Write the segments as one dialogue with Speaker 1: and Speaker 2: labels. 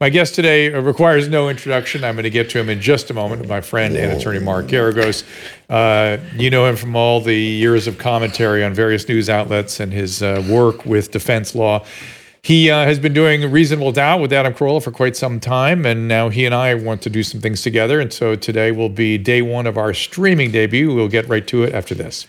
Speaker 1: My guest today requires no introduction. I'm going to get to him in just a moment. My friend and attorney Mark Geragos. Uh, you know him from all the years of commentary on various news outlets and his uh, work with defense law. He uh, has been doing Reasonable Doubt with Adam Carolla for quite some time, and now he and I want to do some things together. And so today will be day one of our streaming debut. We'll get right to it after this.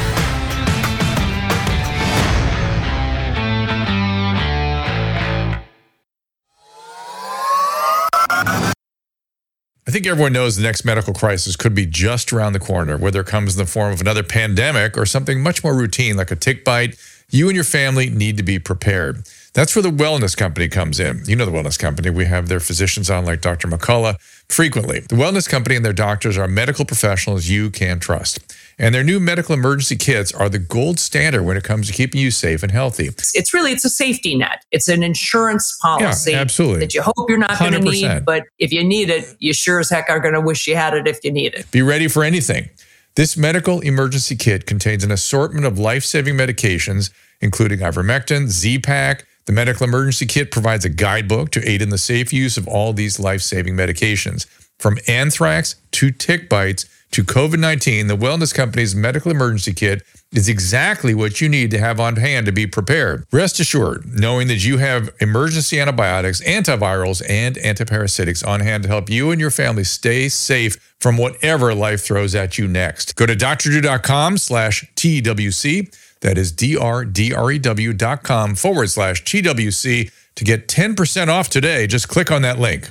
Speaker 1: I think everyone knows the next medical crisis could be just around the corner, whether it comes in the form of another pandemic or something much more routine like a tick bite. You and your family need to be prepared. That's where the wellness company comes in. You know the wellness company. We have their physicians on, like Dr. McCullough, frequently. The wellness company and their doctors are medical professionals you can trust. And their new medical emergency kits are the gold standard when it comes to keeping you safe and healthy.
Speaker 2: It's really it's a safety net. It's an insurance policy
Speaker 1: yeah, absolutely.
Speaker 2: that you hope you're not going to need, but if you need it, you sure as heck are going to wish you had it if you need it.
Speaker 1: Be ready for anything. This medical emergency kit contains an assortment of life-saving medications, including ivermectin, Z-Pak. The medical emergency kit provides a guidebook to aid in the safe use of all these life-saving medications. From anthrax to tick bites to COVID 19, the Wellness Company's medical emergency kit is exactly what you need to have on hand to be prepared. Rest assured, knowing that you have emergency antibiotics, antivirals, and antiparasitics on hand to help you and your family stay safe from whatever life throws at you next. Go to drdrew.com slash TWC. That is D-R-D-R-E-W dot com forward slash TWC to get 10% off today. Just click on that link.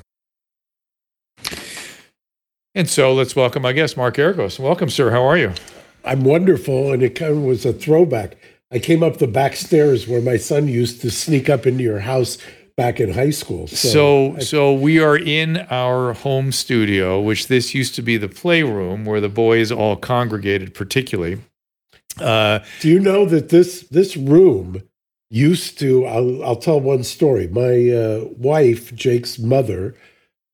Speaker 1: And so let's welcome my guest, Mark Geragos. Welcome, sir. How are you?
Speaker 3: I'm wonderful. And it kind of was a throwback. I came up the back stairs where my son used to sneak up into your house back in high school.
Speaker 1: So, so, I, so, we are in our home studio, which this used to be the playroom where the boys all congregated, particularly.
Speaker 3: Uh, do you know that this this room used to? I'll, I'll tell one story. My uh, wife, Jake's mother,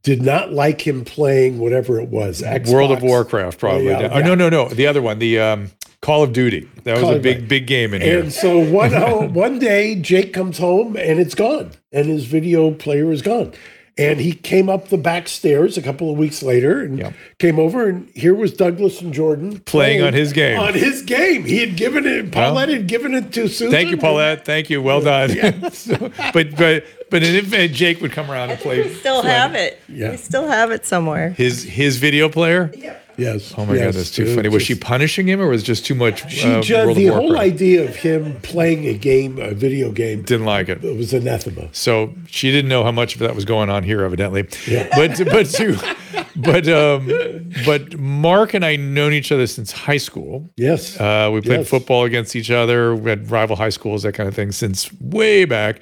Speaker 3: did not like him playing whatever it was. Xbox.
Speaker 1: World of Warcraft, probably. Yeah, oh, no, no, no. The other one, the um, Call of Duty. That was a big, big game in here.
Speaker 3: And so one one day, Jake comes home and it's gone, and his video player is gone. And he came up the back stairs a couple of weeks later and yep. came over, and here was Douglas and Jordan
Speaker 1: playing, playing, on his game.
Speaker 3: On his game, he had given it. Paulette well, had given it to Susan.
Speaker 1: Thank you, Paulette. Thank you. Well done. Yeah. so, but but but if Jake would come around and play,
Speaker 4: we still play. have it. Yeah. We still have it somewhere.
Speaker 1: His his video player.
Speaker 3: Yeah. Yes.
Speaker 1: Oh my
Speaker 3: yes.
Speaker 1: god, that's too funny. Was she punishing him, or was it just too much? She uh, just,
Speaker 3: the whole idea of him playing a game, a video game,
Speaker 1: didn't like it.
Speaker 3: It was anathema.
Speaker 1: So she didn't know how much of that was going on here, evidently. Yeah. But but to, but um, but Mark and I known each other since high school.
Speaker 3: Yes.
Speaker 1: Uh, we played yes. football against each other. We had rival high schools, that kind of thing, since way back.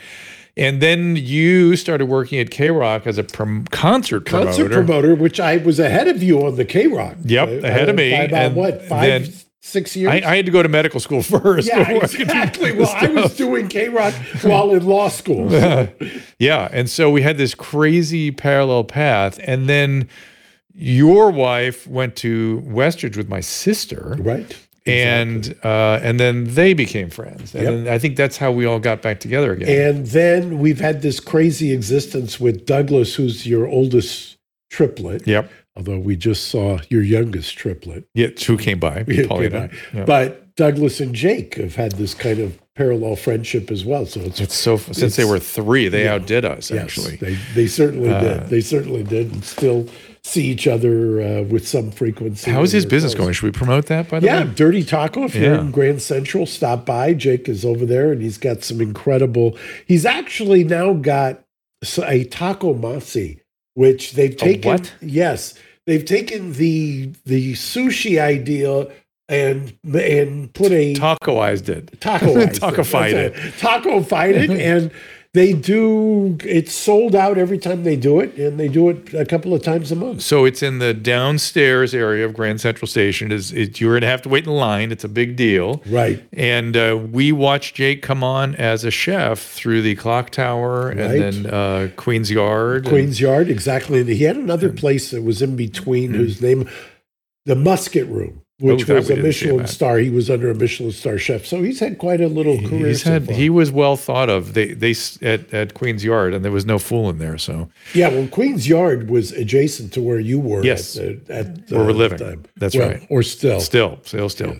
Speaker 1: And then you started working at KROQ as a prom- concert promoter.
Speaker 3: Concert promoter, which I was ahead of you on the KROQ.
Speaker 1: Yep, uh, ahead of me.
Speaker 3: By about and what, five, then, six years?
Speaker 1: I, I, had to go to medical school first.
Speaker 3: Yeah, exactly. Well, I was doing KROQ while in law school.
Speaker 1: So. yeah, and so we had this crazy parallel path. And then your wife went to Westridge with my sister.
Speaker 3: Right
Speaker 1: and uh, and then they became friends, and yep. I think that's how we all got back together again.
Speaker 3: And then we've had this crazy existence with Douglas, who's your oldest triplet.
Speaker 1: Yep.
Speaker 3: Although we just saw your youngest triplet.
Speaker 1: Yeah, who came by, Paulina.
Speaker 3: Yep. But Douglas and Jake have had this kind of parallel friendship as well. So it's,
Speaker 1: it's so since it's, they were three, they yeah, outdid us. Actually, yes,
Speaker 3: they they certainly uh, did. They certainly did, and still see each other uh, with some frequency.
Speaker 1: How is his business going? Should we promote that? By the
Speaker 3: yeah,
Speaker 1: way,
Speaker 3: yeah, Dirty Taco. If you're in Grand Central, stop by. Jake is over there, and he's got some incredible. He's actually now got a taco masi, which they've taken.
Speaker 1: what?
Speaker 3: Yes, they've taken the the sushi idea and and put a
Speaker 1: tacoized it,
Speaker 3: tacoized
Speaker 1: tacofied
Speaker 3: it, it. tacofied it, and they do it's sold out every time they do it and they do it a couple of times a month.
Speaker 1: So it's in the downstairs area of grand central station. Is it, you're going to have to wait in line. It's a big deal.
Speaker 3: Right.
Speaker 1: And uh, we watched jake come on as a chef through the clock tower right. and then uh, queen's yard
Speaker 3: queen's and, yard exactly. And he had another place that was in between mm-hmm. whose name the musket room which oh, was a Michelin star. He was under a Michelin star chef, so he's had quite a little career. He's had.
Speaker 1: So he was well thought of. They they at, at Queen's Yard, and there was no fool in there. So
Speaker 3: yeah, well, Queen's Yard was adjacent to where you were.
Speaker 1: Yes,
Speaker 3: at,
Speaker 1: at, at where we're living. Time. That's well, right.
Speaker 3: Or still,
Speaker 1: still, still, still.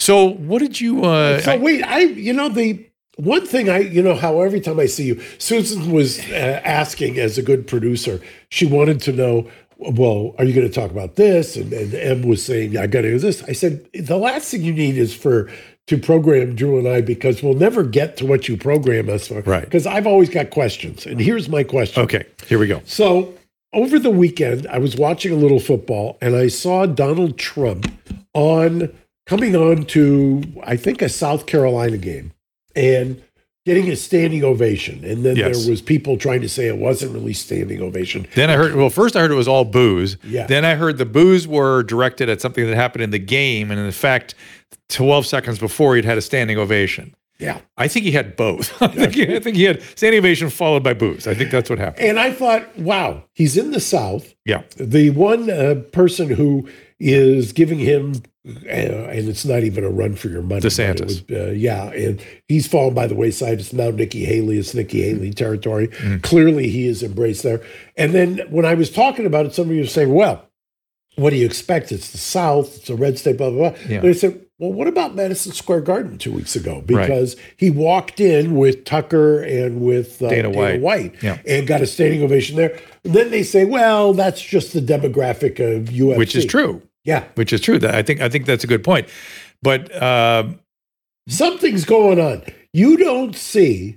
Speaker 1: So what did you? Uh,
Speaker 3: so I, wait, I you know the one thing I, you know, how every time I see you, Susan was uh, asking as a good producer, she wanted to know well, are you going to talk about this? And, and M was saying, yeah, I got to do this. I said, the last thing you need is for to program Drew and I because we'll never get to what you program us for.
Speaker 1: Right.
Speaker 3: Because I've always got questions. And here's my question.
Speaker 1: Okay, here we go.
Speaker 3: So over the weekend, I was watching a little football and I saw Donald Trump on coming on to, I think, a South Carolina game. And getting a standing ovation, and then yes. there was people trying to say it wasn't really standing ovation.
Speaker 1: Then I heard. Well, first I heard it was all boos.
Speaker 3: Yeah.
Speaker 1: Then I heard the boos were directed at something that happened in the game, and in fact, 12 seconds before he'd had a standing ovation.
Speaker 3: Yeah.
Speaker 1: I think he had both. I, think he, I think he had standing ovation followed by boos. I think that's what happened.
Speaker 3: And I thought, wow, he's in the South.
Speaker 1: Yeah.
Speaker 3: The one uh, person who is giving him, and it's not even a run for your money.
Speaker 1: DeSantis.
Speaker 3: Uh, yeah, and he's fallen by the wayside. It's now Nikki Haley. It's Nikki Haley territory. Mm. Clearly, he is embraced there. And then when I was talking about it, somebody was saying, well, what do you expect? It's the South. It's a red state, blah, blah, blah. Yeah. But I said, well, what about Madison Square Garden two weeks ago? Because right. he walked in with Tucker and with
Speaker 1: uh, Dana, Dana White,
Speaker 3: White
Speaker 1: yeah.
Speaker 3: and got a standing ovation there. And then they say, well, that's just the demographic of UFC.
Speaker 1: Which is true.
Speaker 3: Yeah,
Speaker 1: which is true. I think I think that's a good point. But uh,
Speaker 3: something's going on. You don't see,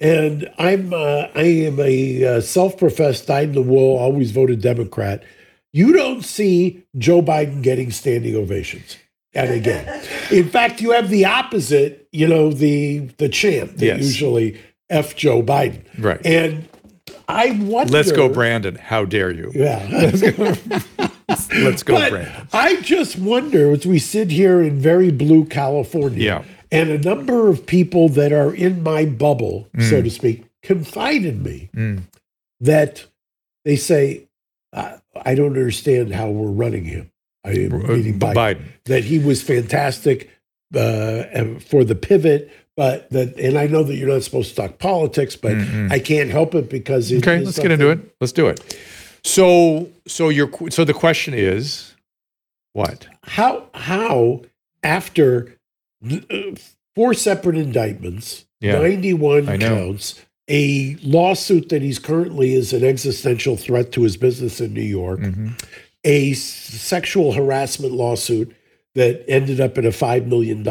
Speaker 3: and I'm uh, I am a uh, self-professed dyed in the wool, always voted Democrat. You don't see Joe Biden getting standing ovations. And again, in fact, you have the opposite. You know, the the champ that yes. usually f Joe Biden.
Speaker 1: Right.
Speaker 3: And I wonder.
Speaker 1: Let's go, Brandon. How dare you?
Speaker 3: Yeah.
Speaker 1: Let's go, but Brandon.
Speaker 3: I just wonder as we sit here in very blue California,
Speaker 1: yeah.
Speaker 3: and a number of people that are in my bubble, mm. so to speak, confide in me mm. that they say, I, I don't understand how we're running him. I am uh, Biden, Biden. That he was fantastic uh, for the pivot, but that, and I know that you're not supposed to talk politics, but mm-hmm. I can't help it because it
Speaker 1: okay. Let's get into it. Let's do it. So, so your so the question is, what?
Speaker 3: How how after uh, four separate indictments, yeah, ninety one counts, a lawsuit that he's currently is an existential threat to his business in New York, mm-hmm. a sexual harassment lawsuit that ended up in a $5 million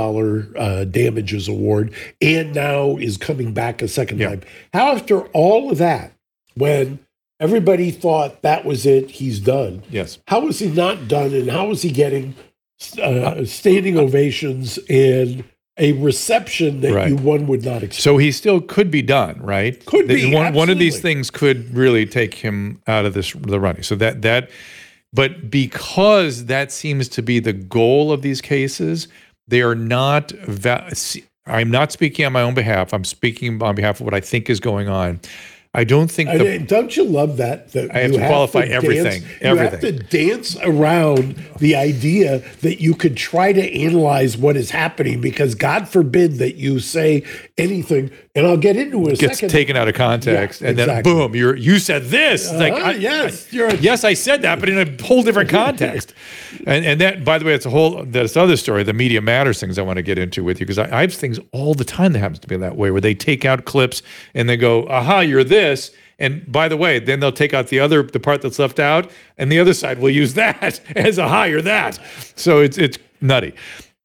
Speaker 3: uh, damages award and now is coming back a second yeah. time. How, after all of that, when everybody thought that was it, he's done.
Speaker 1: Yes.
Speaker 3: How was he not done? And how is he getting uh, standing ovations and a reception that right. you one would not expect?
Speaker 1: So he still could be done, right?
Speaker 3: Could be.
Speaker 1: One, one of these things could really take him out of this the running. So that that but because that seems to be the goal of these cases, they are not. Va- I'm not speaking on my own behalf. I'm speaking on behalf of what I think is going on. I don't think.
Speaker 3: The, don't you love that? that
Speaker 1: I have to have qualify to everything.
Speaker 3: Dance,
Speaker 1: everything.
Speaker 3: You have to dance around the idea that you could try to analyze what is happening because God forbid that you say anything, and I'll get into it.
Speaker 1: it gets
Speaker 3: second.
Speaker 1: taken out of context, yeah, and exactly. then boom, you're you said this. Uh, like
Speaker 3: I, yes, I,
Speaker 1: yes, I said that, but in a whole different context. and and that, by the way, it's a whole that's other story. The media matters things I want to get into with you because I, I have things all the time that happens to be that way where they take out clips and they go, "Aha, you're this." this. And by the way, then they'll take out the other the part that's left out, and the other side will use that as a higher that. So it's it's nutty.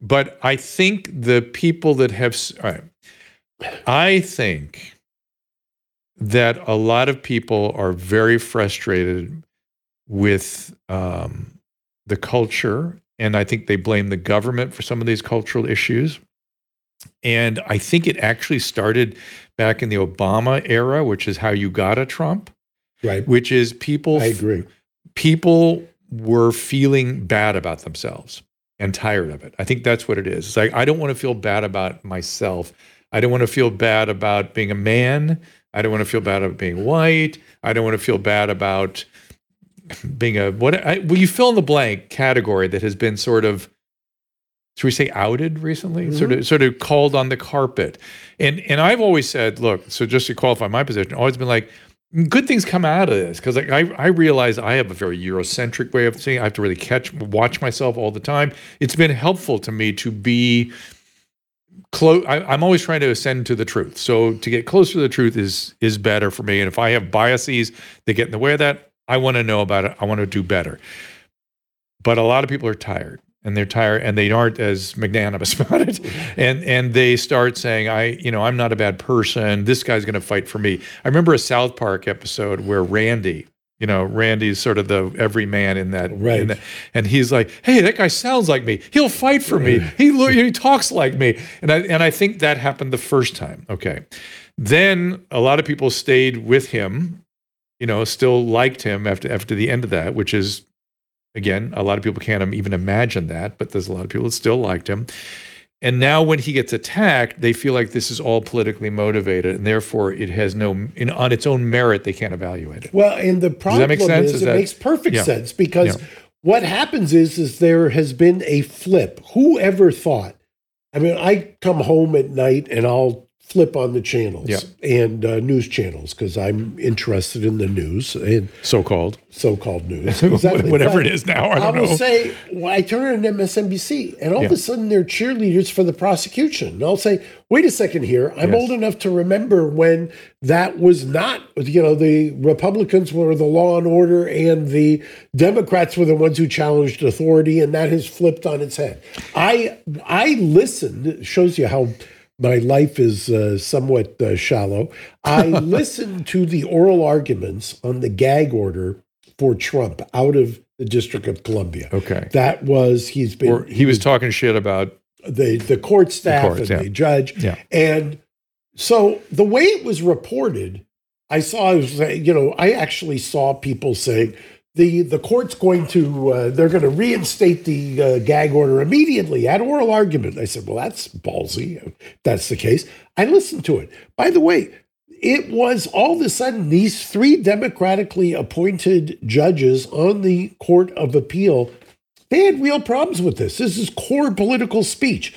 Speaker 1: But I think the people that have, I think that a lot of people are very frustrated with um, the culture And I think they blame the government for some of these cultural issues. And I think it actually started back in the Obama era, which is how you got a Trump.
Speaker 3: Right.
Speaker 1: Which is people
Speaker 3: I agree.
Speaker 1: People were feeling bad about themselves and tired of it. I think that's what it is. It's like I don't want to feel bad about myself. I don't want to feel bad about being a man. I don't want to feel bad about being white. I don't want to feel bad about being a what I, well you fill in the blank category that has been sort of should we say outed recently mm-hmm. sort of sort of called on the carpet and and i've always said look so just to qualify my position always been like good things come out of this because like I, I realize I have a very Eurocentric way of seeing. I have to really catch watch myself all the time. It's been helpful to me to be close. I'm always trying to ascend to the truth. So to get closer to the truth is is better for me. And if I have biases that get in the way of that, I want to know about it. I want to do better. But a lot of people are tired and they're tired and they aren't as magnanimous about it and and they start saying i you know i'm not a bad person this guy's going to fight for me i remember a south park episode where randy you know randy's sort of the every man in that
Speaker 3: right.
Speaker 1: in that, and he's like hey that guy sounds like me. He'll fight for me. He he talks like me. And i and i think that happened the first time. Okay. Then a lot of people stayed with him you know still liked him after after the end of that which is Again, a lot of people can't even imagine that, but there's a lot of people that still liked him. And now, when he gets attacked, they feel like this is all politically motivated, and therefore it has no, in, on its own merit, they can't evaluate it.
Speaker 3: Well, and the problem is, is it that, makes perfect yeah. sense because yeah. what happens is, is there has been a flip. Whoever thought? I mean, I come home at night and I'll flip on the channels
Speaker 1: yeah.
Speaker 3: and uh, news channels because I'm interested in the news and
Speaker 1: so-called
Speaker 3: so-called news,
Speaker 1: exactly. whatever it is now. I, I will know.
Speaker 3: say well, I turn on MSNBC and all yeah. of a sudden they're cheerleaders for the prosecution. And I'll say, wait a second here. I'm yes. old enough to remember when that was not. You know, the Republicans were the law and order, and the Democrats were the ones who challenged authority, and that has flipped on its head. I I listened. Shows you how my life is uh, somewhat uh, shallow. I listened to the oral arguments on the gag order for Trump out of the District of Columbia.
Speaker 1: Okay,
Speaker 3: that was he's been. Or
Speaker 1: he, he was, was talking shit about
Speaker 3: the the court staff the courts, and yeah. the judge.
Speaker 1: Yeah,
Speaker 3: and so the way it was reported, I saw. Was, you know, I actually saw people saying the the court's going to uh, they're going to reinstate the uh, gag order immediately at oral argument. I said, well, that's ballsy. If that's the case. I listened to it. By the way, it was all of a sudden these three democratically appointed judges on the Court of Appeal. They had real problems with this. This is core political speech.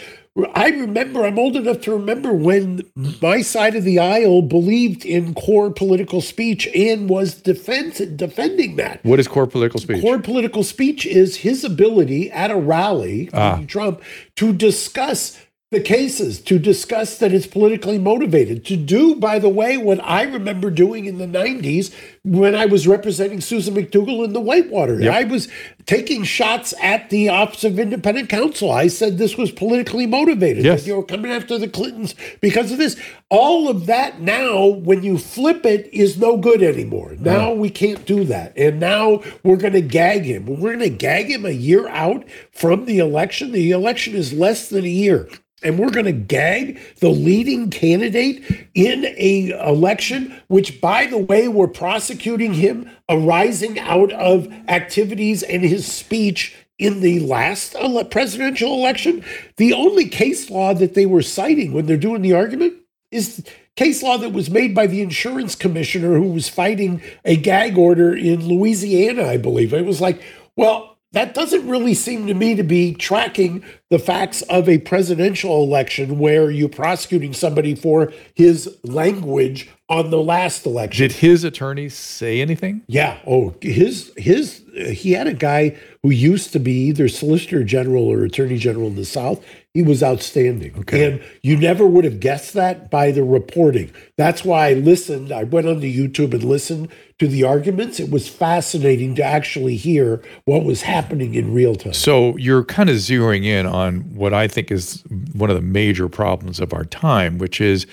Speaker 3: I remember, I'm old enough to remember when my side of the aisle believed in core political speech and was defense, defending that.
Speaker 1: What is core political speech?
Speaker 3: Core political speech is his ability at a rally, ah. Trump, to discuss the cases to discuss that it's politically motivated. To do, by the way, what I remember doing in the 90s when I was representing Susan McDougal in the Whitewater. Yep. I was taking shots at the Office of Independent Counsel. I said this was politically motivated.
Speaker 1: Yes.
Speaker 3: you were coming after the Clintons because of this. All of that now, when you flip it, is no good anymore. Now we can't do that. And now we're going to gag him. We're going to gag him a year out from the election. The election is less than a year and we're going to gag the leading candidate in a election which by the way we're prosecuting him arising out of activities and his speech in the last ele- presidential election. The only case law that they were citing when they're doing the argument is case law that was made by the insurance commissioner who was fighting a gag order in Louisiana I believe. It was like well that doesn't really seem to me to be tracking the facts of a presidential election where you're prosecuting somebody for his language on the last election.
Speaker 1: Did his attorney say anything?
Speaker 3: Yeah. Oh, his his he had a guy who used to be either Solicitor General or Attorney General in the South. He was outstanding.
Speaker 1: Okay.
Speaker 3: And you never would have guessed that by the reporting. That's why I listened. I went onto YouTube and listened to the arguments. It was fascinating to actually hear what was happening in real time.
Speaker 1: So you're kind of zeroing in on what I think is one of the major problems of our time, which is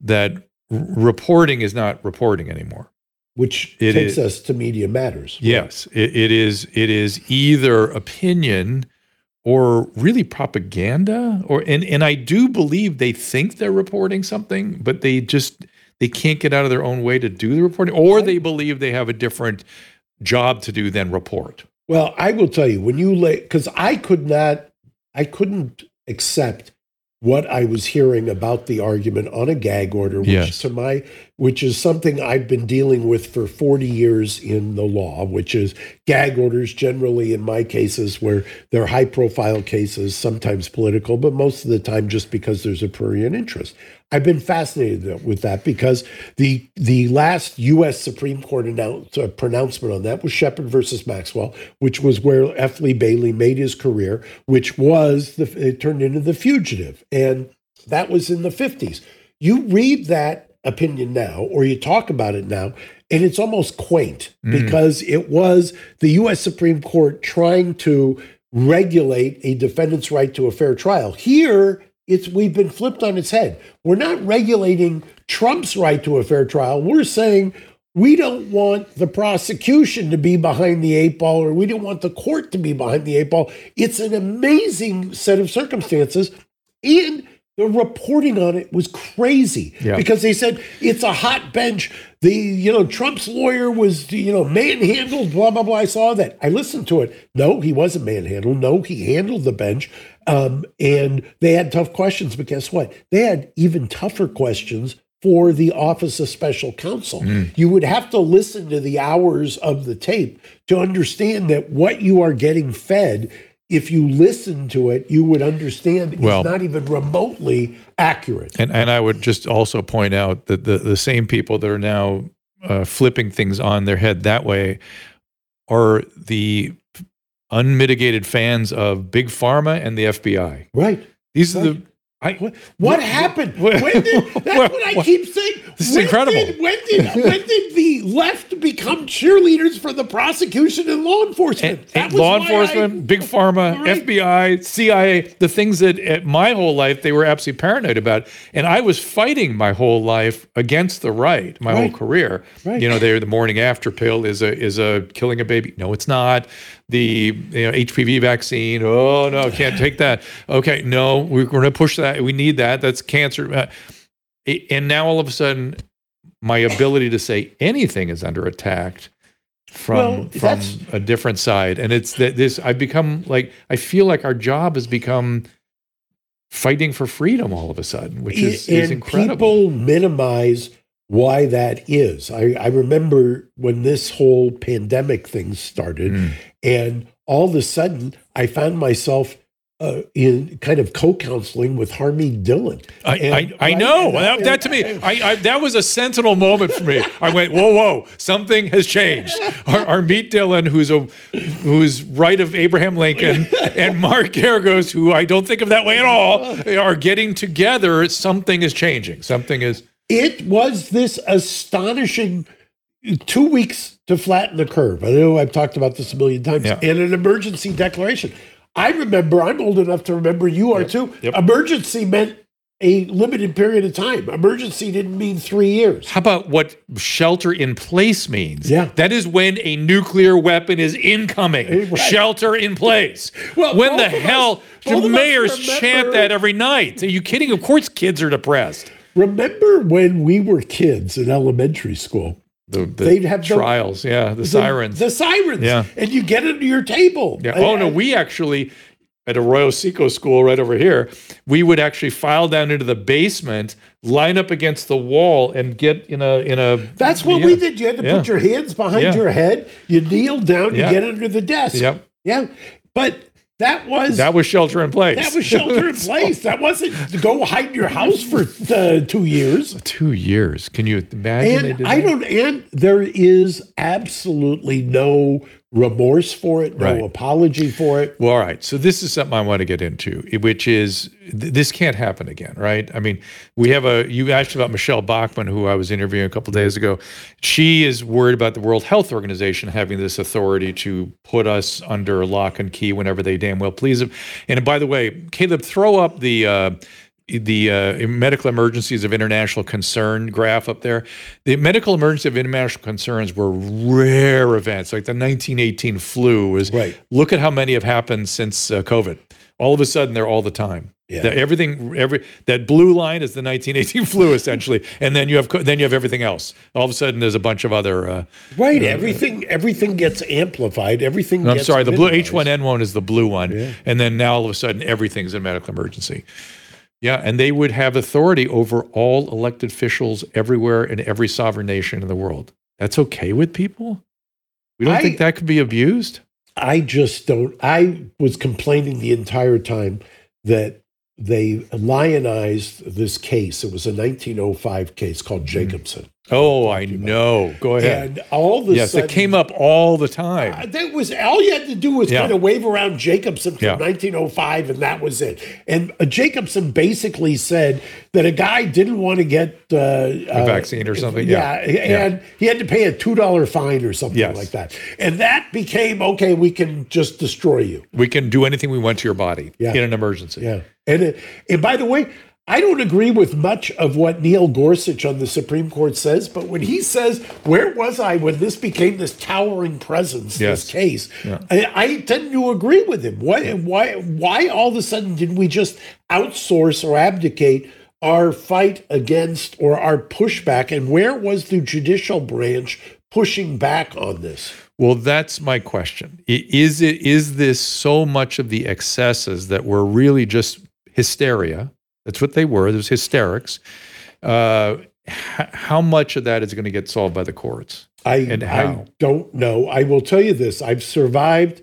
Speaker 1: that reporting is not reporting anymore
Speaker 3: which it takes is, us to media matters
Speaker 1: yes it, it is it is either opinion or really propaganda or and and I do believe they think they're reporting something but they just they can't get out of their own way to do the reporting or they believe they have a different job to do than report.
Speaker 3: Well, I will tell you when you lay cuz I could not I couldn't accept what I was hearing about the argument on a gag order, which yes. to my which is something I've been dealing with for 40 years in the law, which is gag orders generally in my cases where they're high profile cases, sometimes political, but most of the time just because there's a prurient interest. I've been fascinated with that because the the last U.S. Supreme Court announced, uh, pronouncement on that was Sheppard versus Maxwell, which was where F. Lee Bailey made his career, which was the it turned into the fugitive, and that was in the fifties. You read that opinion now, or you talk about it now, and it's almost quaint mm. because it was the U.S. Supreme Court trying to regulate a defendant's right to a fair trial. Here, it's we've been flipped on its head. We're not regulating Trump's right to a fair trial. We're saying we don't want the prosecution to be behind the eight ball or we don't want the court to be behind the eight ball. It's an amazing set of circumstances. And the reporting on it was crazy yeah. because they said it's a hot bench. The you know Trump's lawyer was you know manhandled. Blah blah blah. I saw that. I listened to it. No, he wasn't manhandled. No, he handled the bench. Um, and they had tough questions, but guess what? They had even tougher questions for the Office of Special Counsel. Mm. You would have to listen to the hours of the tape to understand that what you are getting fed, if you listen to it, you would understand well, it's not even remotely accurate.
Speaker 1: And, and I would just also point out that the, the same people that are now uh, flipping things on their head that way are the unmitigated fans of big pharma and the FBI.
Speaker 3: Right.
Speaker 1: These right. are the
Speaker 3: I, what, what happened? When did, that's what, what I keep saying.
Speaker 1: This is when incredible.
Speaker 3: Did, when did when did the left become cheerleaders for the prosecution and law enforcement?
Speaker 1: And, and law enforcement, I, big pharma, right. FBI, CIA, the things that at my whole life they were absolutely paranoid about, and I was fighting my whole life against the right, my right. whole career. Right. You know, they the morning after pill is a is a killing a baby. No, it's not the you know, HPV vaccine. Oh no, can't take that. Okay, no, we're, going to push that. We need that. That's cancer. Uh, and now all of a sudden, my ability to say anything is under attack from well, from a different side. And it's that this I've become like I feel like our job has become fighting for freedom all of a sudden, which is, is incredible.
Speaker 3: People minimize why that is. I, I remember when this whole pandemic thing started, mm. And all of a sudden I found myself uh, in kind of co-counseling with Harmeet Dillon.
Speaker 1: I, and, I, I know that, that, to me, I, I, that was a sentinel moment for me. I went, whoa, whoa, something has changed. Harmeet Dillon, who's a who's right of Abraham Lincoln, and Mark Geragos, who I don't think of that way at all, are getting together. Something is changing. Something is.
Speaker 3: It was this astonishing two weeks to flatten the curve. I know I've talked about this a million times, yeah. and an emergency declaration. I remember, I'm old enough to remember, you are yep. too. Yep. Emergency meant a limited period of time. Emergency didn't mean three years.
Speaker 1: How about what shelter in place means?
Speaker 3: Yeah.
Speaker 1: That is when a nuclear weapon is incoming. Right. Shelter in place. well, when the hell do mayors chant that every night? Are you kidding? Of course, kids are depressed.
Speaker 3: Remember when we were kids in elementary school?
Speaker 1: The, the They'd have trials, the, yeah, the, the, sirens,
Speaker 3: the sirens, yeah, and you get under your table.
Speaker 1: Yeah. Oh no, we actually at Arroyo Seco School right over here, we would actually file down into the basement, line up against the wall, and get in a in a.
Speaker 3: That's what yeah. we did. You had to yeah. put your hands behind yeah. your head. You kneel down. You get under the desk.
Speaker 1: Yep.
Speaker 3: Yeah, but that was
Speaker 1: that was shelter in place.
Speaker 3: That was shelter in place. that wasn't to go hide in your house for uh, two years.
Speaker 1: Two years. Can you imagine?
Speaker 3: And I don't. And there is absolutely no remorse for it, no right. apology for it.
Speaker 1: Well, all right. So this is something I want to get into, which is th- this can't happen again, right? I mean, we have a you asked about Michelle Bachmann, who I was interviewing a couple days ago. She is worried about the World Health Organization having this authority to put us under lock and key whenever they damn well please them. And by the way, Caleb, throw up the. Uh, the uh, medical emergencies of international concern graph up there. The medical emergency of international concerns were rare events, like the 1918 flu was.
Speaker 3: Right.
Speaker 1: Look at how many have happened since uh, COVID. All of a sudden, they're all the time. Yeah. That everything, every that blue line is the 1918 flu essentially, and then you have then you have everything else. All of a sudden, there's a bunch of other uh,
Speaker 3: right. Uh, everything everything gets amplified. Everything.
Speaker 1: I'm sorry. The blue H1N1 is the blue one, yeah. and then now all of a sudden everything's a medical emergency. Yeah, and they would have authority over all elected officials everywhere in every sovereign nation in the world. That's okay with people. We don't I, think that could be abused.
Speaker 3: I just don't. I was complaining the entire time that they lionized this case. It was a 1905 case called mm-hmm. Jacobson.
Speaker 1: Oh, I know. Go ahead.
Speaker 3: And all the
Speaker 1: yes, it came up all the time.
Speaker 3: Uh, that was all you had to do was yeah. kind of wave around Jacobson from yeah. 1905, and that was it. And uh, Jacobson basically said that a guy didn't want to get uh,
Speaker 1: a vaccine or something.
Speaker 3: Yeah, yeah. and he had to pay a two dollar fine or something yes. like that. And that became okay. We can just destroy you.
Speaker 1: We can do anything we want to your body in an emergency.
Speaker 3: Yeah. And, uh, and by the way, I don't agree with much of what Neil Gorsuch on the Supreme Court says, but when he says, Where was I when this became this towering presence, yes. this case? Yeah. I, I, tend to agree with him. Why, why, why all of a sudden did we just outsource or abdicate our fight against or our pushback? And where was the judicial branch pushing back on this?
Speaker 1: Well, that's my question. Is it is this so much of the excesses that were really just hysteria? That's what they were. There's hysterics. Uh, h- how much of that is going to get solved by the courts?
Speaker 3: I, and how? I don't know. I will tell you this: I've survived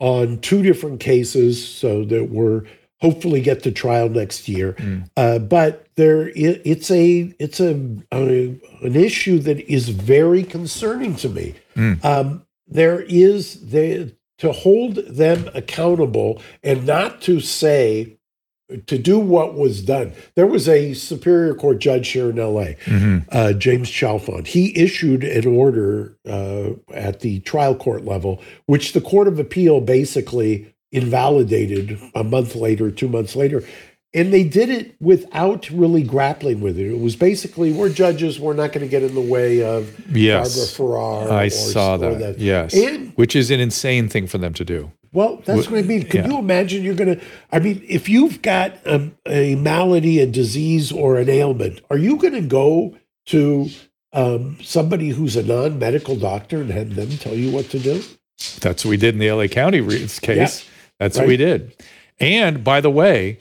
Speaker 3: on two different cases, so that we're hopefully get to trial next year. Mm. Uh, but there, it, it's a it's a, a, an issue that is very concerning to me. Mm. Um, there is the to hold them accountable and not to say to do what was done. There was a Superior Court judge here in LA, mm-hmm. uh, James Chalfant. He issued an order uh, at the trial court level, which the Court of Appeal basically invalidated a month later, two months later. And they did it without really grappling with it. It was basically, we're judges, we're not going to get in the way of yes. Barbara Ferrer.
Speaker 1: I or, saw that. that. Yes. And, Which is an insane thing for them to do.
Speaker 3: Well, that's what I mean. Can yeah. you imagine you're going to, I mean, if you've got a, a, malady, a disease, or an ailment, are you going to go to um, somebody who's a non medical doctor and have them tell you what to do?
Speaker 1: That's what we did in the LA County case. Yeah. That's right. what we did. And by the way,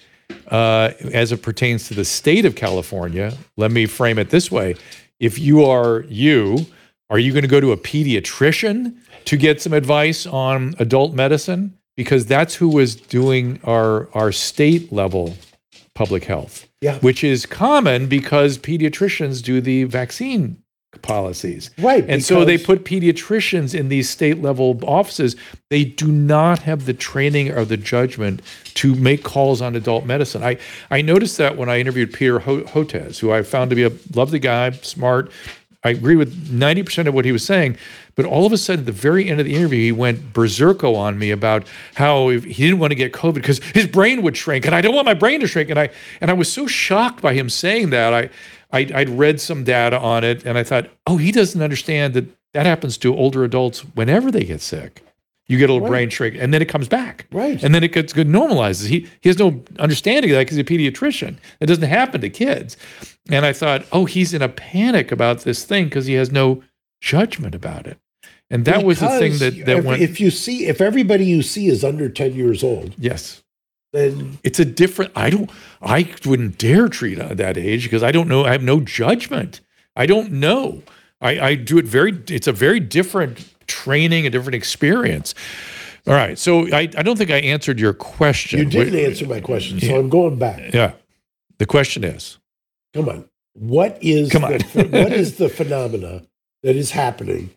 Speaker 1: uh, as it pertains to the state of California, let me frame it this way. If you are you, are you going to go to a pediatrician to get some advice on adult medicine because that's who was doing our our state level public health.
Speaker 3: Yeah.
Speaker 1: Which is common because pediatricians do the vaccine policies.
Speaker 3: Right.
Speaker 1: And so they put pediatricians in these state level offices. They do not have the training or the judgment to make calls on adult medicine. I, I noticed that when I interviewed Peter Hotez, who I found to be a lovely guy, smart. I agree with 90% of what he was saying. But all of a sudden, at the very end of the interview, he went berserko on me about how he didn't want to get COVID because his brain would shrink, and I don't want my brain to shrink. And I and I was so shocked by him saying that. I, I I'd read some data on it, and I thought, oh, he doesn't understand that that happens to older adults whenever they get sick. You get a little right. brain shrink, and then it comes back.
Speaker 3: Right.
Speaker 1: And then it gets good normalizes. He he has no understanding of that because he's a pediatrician. It doesn't happen to kids. And I thought, oh, he's in a panic about this thing because he has no judgment about it. And that because was the thing that, that
Speaker 3: if,
Speaker 1: went.
Speaker 3: If you see, if everybody you see is under 10 years old.
Speaker 1: Yes.
Speaker 3: Then
Speaker 1: it's a different, I don't, I wouldn't dare treat at that age because I don't know, I have no judgment. I don't know. I, I do it very, it's a very different training, a different experience. All right. So I, I don't think I answered your question.
Speaker 3: You didn't Wait, answer my question. So yeah. I'm going back.
Speaker 1: Yeah. The question is
Speaker 3: Come on. What is Come on. The, what is the phenomena that is happening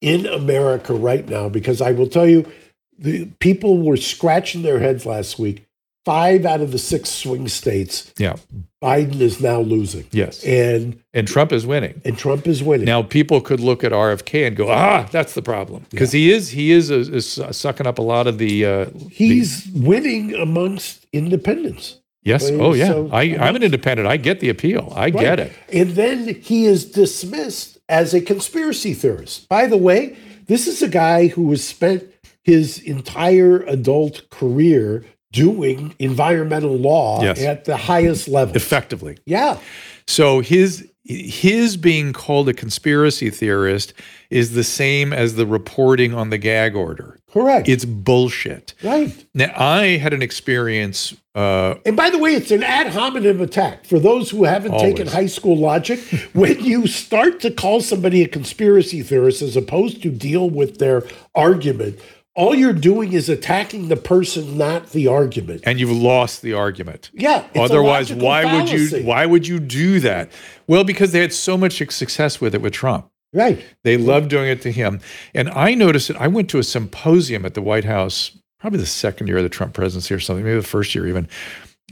Speaker 3: in America right now? Because I will tell you, the people were scratching their heads last week. Five out of the six swing states,
Speaker 1: yeah,
Speaker 3: Biden is now losing.
Speaker 1: Yes,
Speaker 3: and
Speaker 1: and Trump is winning.
Speaker 3: And Trump is winning.
Speaker 1: Now people could look at RFK and go, ah, that's the problem because yeah. he is he is, a, is, sucking up a lot of the. Uh,
Speaker 3: He's the, winning amongst independents.
Speaker 1: Yes. Oh, yeah. So, I, I'm an independent. I get the appeal. I right. get it.
Speaker 3: And then he is dismissed as a conspiracy theorist. By the way, this is a guy who has spent his entire adult career doing environmental law
Speaker 1: yes.
Speaker 3: at the highest level
Speaker 1: effectively.
Speaker 3: Yeah.
Speaker 1: So his his being called a conspiracy theorist is the same as the reporting on the gag order.
Speaker 3: Correct.
Speaker 1: It's bullshit.
Speaker 3: Right.
Speaker 1: Now, I had an experience. Uh,
Speaker 3: and by the way, it's an ad hominem attack. For those who haven't always. taken high school logic, when you start to call somebody a conspiracy theorist as opposed to deal with their argument, all you're doing is attacking the person, not the argument.
Speaker 1: And you've lost the argument.
Speaker 3: Yeah.
Speaker 1: Otherwise, why fallacy. would you why would you do that? Well, because they had so much success with it with Trump.
Speaker 3: Right.
Speaker 1: They loved doing it to him. And I noticed it. I went to a symposium at the White House, probably the second year of the Trump presidency or something, maybe the first year even.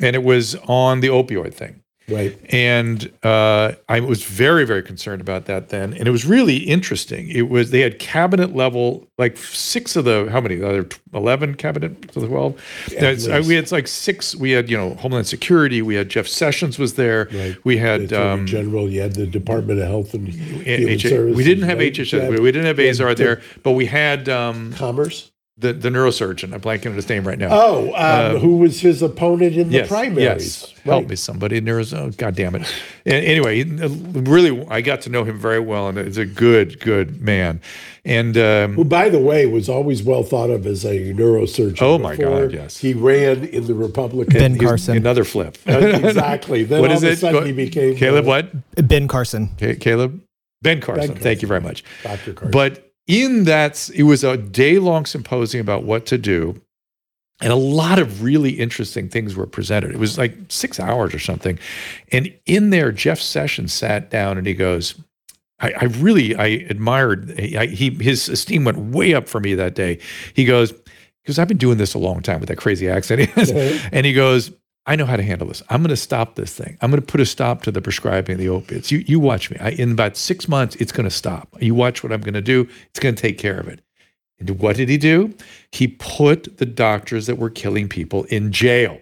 Speaker 1: And it was on the opioid thing.
Speaker 3: Right.
Speaker 1: And uh, I was very, very concerned about that then. And it was really interesting. It was, they had cabinet level, like six of the, how many? Other 11 cabinet, 12? Yeah, uh, we had like six, we had, you know, Homeland Security, we had Jeff Sessions was there. Right. We had,
Speaker 3: um, General, you had the Department of Health and Human H- Services.
Speaker 1: We didn't have right? HHS, we didn't have Azar there, but we had. Um,
Speaker 3: Commerce?
Speaker 1: The, the neurosurgeon. I'm blanking on his name right now.
Speaker 3: Oh, um, uh, who was his opponent in the
Speaker 1: yes,
Speaker 3: primaries?
Speaker 1: Yes, right. help me, somebody in Arizona. God damn it. anyway, really, I got to know him very well, and he's a good, good man. And um,
Speaker 3: who, by the way, was always well thought of as a neurosurgeon.
Speaker 1: Oh my God, yes.
Speaker 3: He ran in the Republican.
Speaker 5: Ben Carson.
Speaker 1: Another flip.
Speaker 3: exactly. Then what all is of a sudden it? he became
Speaker 1: Caleb. Uh, what?
Speaker 5: Ben Carson.
Speaker 1: Caleb. Ben Carson. ben Carson. Thank you very much,
Speaker 3: Dr. Carson.
Speaker 1: But in that, it was a day long symposium about what to do. And a lot of really interesting things were presented. It was like six hours or something. And in there, Jeff Sessions sat down and he goes, I, I really, I admired, I, he, his esteem went way up for me that day. He goes, because I've been doing this a long time with that crazy accent. and he goes, I know how to handle this. I'm going to stop this thing. I'm going to put a stop to the prescribing of the opiates. You, you watch me. I, in about six months, it's going to stop. You watch what I'm going to do. It's going to take care of it. And what did he do? He put the doctors that were killing people in jail.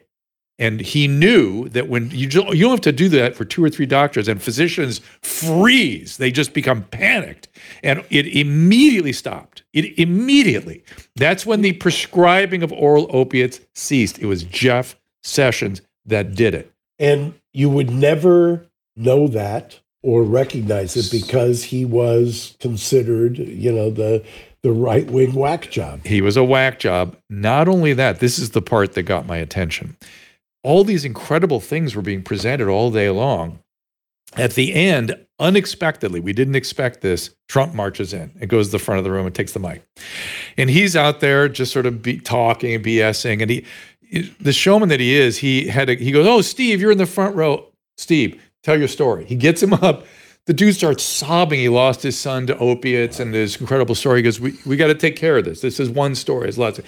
Speaker 1: And he knew that when you, you don't have to do that for two or three doctors, and physicians freeze, they just become panicked. And it immediately stopped. It immediately. That's when the prescribing of oral opiates ceased. It was Jeff Sessions that did it.
Speaker 3: And you would never know that or recognize it because he was considered, you know, the the right wing whack job.
Speaker 1: He was a whack job. Not only that, this is the part that got my attention. All these incredible things were being presented all day long. At the end, unexpectedly, we didn't expect this. Trump marches in and goes to the front of the room and takes the mic. And he's out there just sort of be, talking and BSing. And he, the showman that he is, he had a, he goes, "Oh, Steve, you're in the front row. Steve, tell your story." He gets him up. The dude starts sobbing. He lost his son to opiates and this incredible story. He goes, "We we got to take care of this. This is one story. It's lots." Of,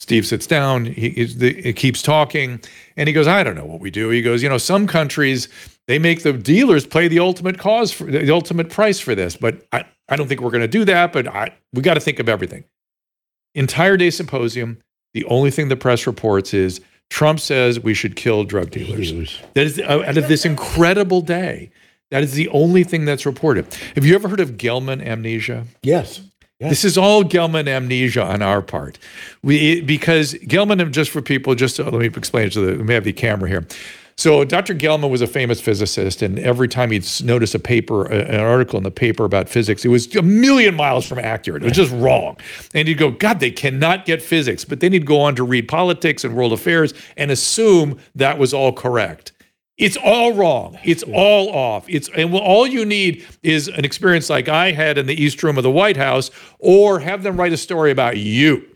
Speaker 1: Steve sits down. He, he keeps talking, and he goes, "I don't know what we do." He goes, "You know, some countries they make the dealers pay the ultimate cause for the ultimate price for this, but I I don't think we're going to do that. But I we got to think of everything." Entire day symposium the only thing the press reports is Trump says we should kill drug dealers. That is uh, out of this incredible day. That is the only thing that's reported. Have you ever heard of Gell-Mann amnesia?
Speaker 3: Yes. yes.
Speaker 1: This is all Gell-Mann amnesia on our part. We because Gell-Mann, just for people, just to, let me explain it to the. Me have the camera here. So Dr. Gell-Mann was a famous physicist, and every time he'd notice a paper, an article in the paper about physics, it was a million miles from accurate. It was just wrong. And he'd go, God, they cannot get physics. But then he'd go on to read politics and world affairs and assume that was all correct. It's all wrong. It's all off. It's and all you need is an experience like I had in the East Room of the White House, or have them write a story about you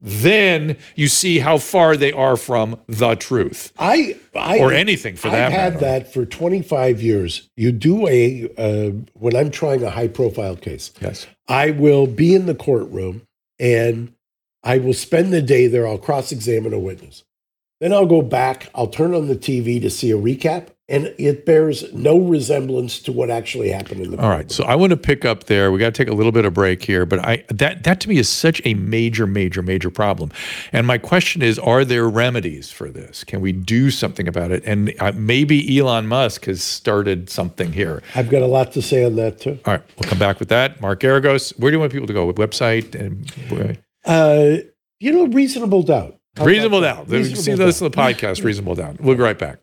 Speaker 1: then you see how far they are from the truth.
Speaker 3: I, I
Speaker 1: or anything for that.
Speaker 3: I've had matter. that for 25 years. You do a uh, when I'm trying a high profile case.
Speaker 1: Yes,
Speaker 3: I will be in the courtroom and I will spend the day there. I'll cross examine a witness. Then I'll go back. I'll turn on the TV to see a recap, and it bears no resemblance to what actually happened in the.
Speaker 1: All right, so I want to pick up there. We got to take a little bit of break here, but I that that to me is such a major, major, major problem. And my question is: Are there remedies for this? Can we do something about it? And uh, maybe Elon Musk has started something here.
Speaker 3: I've got a lot to say on that too.
Speaker 1: All right, we'll come back with that. Mark Geragos, where do you want people to go? Website and.
Speaker 3: Uh, you know, reasonable doubt.
Speaker 1: How reasonable doubt. Reasonable See this in the podcast, Reasonable Doubt. We'll be right back.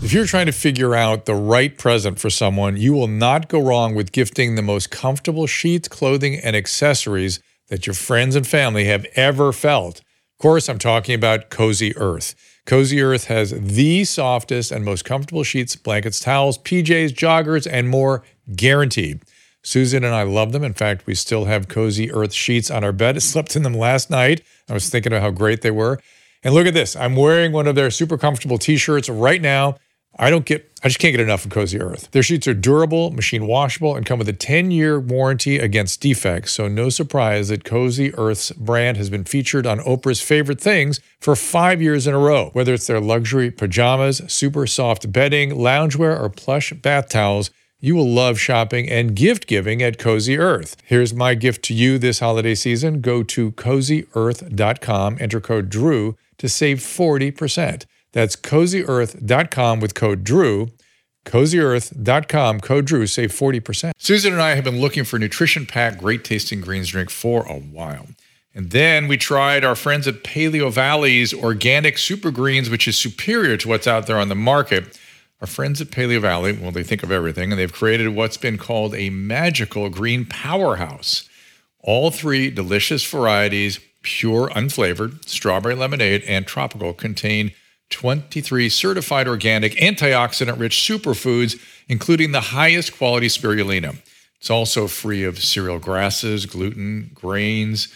Speaker 1: If you're trying to figure out the right present for someone, you will not go wrong with gifting the most comfortable sheets, clothing, and accessories that your friends and family have ever felt. Of course, I'm talking about Cozy Earth. Cozy Earth has the softest and most comfortable sheets, blankets, towels, PJs, joggers, and more guaranteed. Susan and I love them. In fact, we still have Cozy Earth sheets on our bed. I slept in them last night. I was thinking of how great they were. And look at this. I'm wearing one of their super comfortable t-shirts right now. I don't get I just can't get enough of Cozy Earth. Their sheets are durable, machine washable, and come with a 10-year warranty against defects. So no surprise that Cozy Earth's brand has been featured on Oprah's favorite things for five years in a row. Whether it's their luxury pajamas, super soft bedding, loungewear, or plush bath towels, you will love shopping and gift giving at Cozy Earth. Here's my gift to you this holiday season. Go to cozyearth.com, enter code DREW to save 40%. That's cozyearth.com with code DREW. Cozyearth.com, code DREW, save 40%. Susan and I have been looking for a nutrition packed, great tasting greens drink for a while. And then we tried our friends at Paleovalley's organic super greens, which is superior to what's out there on the market. Our friends at Paleovalley, well, they think of everything, and they've created what's been called a magical green powerhouse. All three delicious varieties, pure unflavored, strawberry lemonade, and tropical, contain 23 certified organic, antioxidant rich superfoods, including the highest quality spirulina. It's also free of cereal grasses, gluten, grains,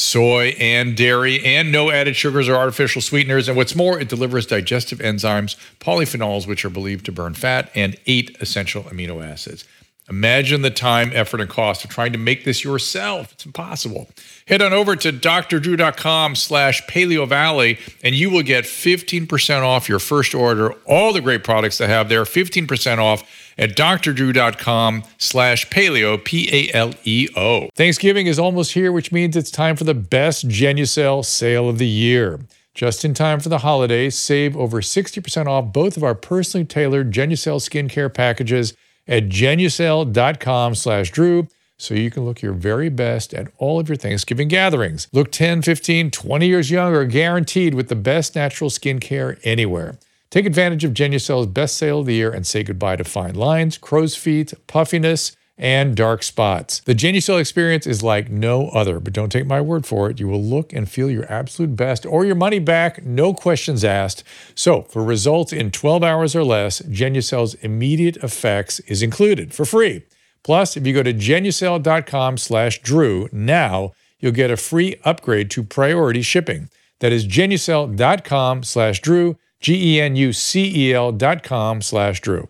Speaker 1: soy, and dairy, and no added sugars or artificial sweeteners. And what's more, it delivers digestive enzymes, polyphenols, which are believed to burn fat, and eight essential amino acids. Imagine the time, effort, and cost of trying to make this yourself. It's impossible. Head on over to drdrew.com slash paleovalley and you will get 15% off your first order. All the great products they have there, 15% off at drdrew.com slash paleo, P-A-L-E-O. Thanksgiving is almost here, which means it's time for the best Genucel sale of the year. Just in time for the holidays, save over 60% off both of our personally tailored Genucel skincare packages – at genucel.com slash Drew so you can look your very best at all of your Thanksgiving gatherings. Look 10, 15, 20 years younger, guaranteed with the best natural skincare anywhere. Take advantage of Genucel's best sale of the year and say goodbye to fine lines, crow's feet, puffiness, and dark spots. The Genucel experience is like no other, but don't take my word for it. You will look and feel your absolute best or your money back, no questions asked. So, for results in 12 hours or less, Genucel's immediate effects is included for free. Plus, if you go to genucel.com slash drew now, you'll get a free upgrade to priority shipping. That is genucel.com slash drew, G-E-N-U-C-E-L dot com slash drew.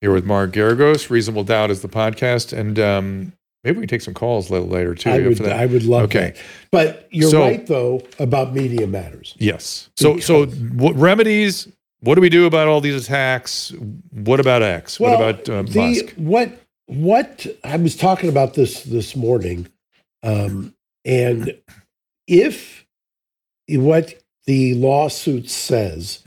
Speaker 1: Here with Mark Geragos. Reasonable Doubt is the podcast. And um, maybe we can take some calls a little later too.
Speaker 3: I would, I would love okay. that. But you're so, right, though, about media matters.
Speaker 1: Yes. So, so what remedies? What do we do about all these attacks? What about X? Well, what about uh, the, Musk?
Speaker 3: What, what I was talking about this this morning. Um, and if what the lawsuit says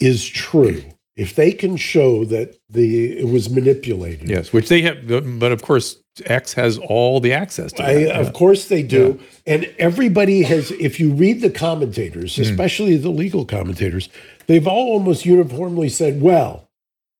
Speaker 3: is true, if they can show that the it was manipulated.
Speaker 1: Yes, which they have, but of course X has all the access to.
Speaker 3: I, of course they do, yeah. and everybody has. If you read the commentators, mm. especially the legal commentators, they've all almost uniformly said, "Well,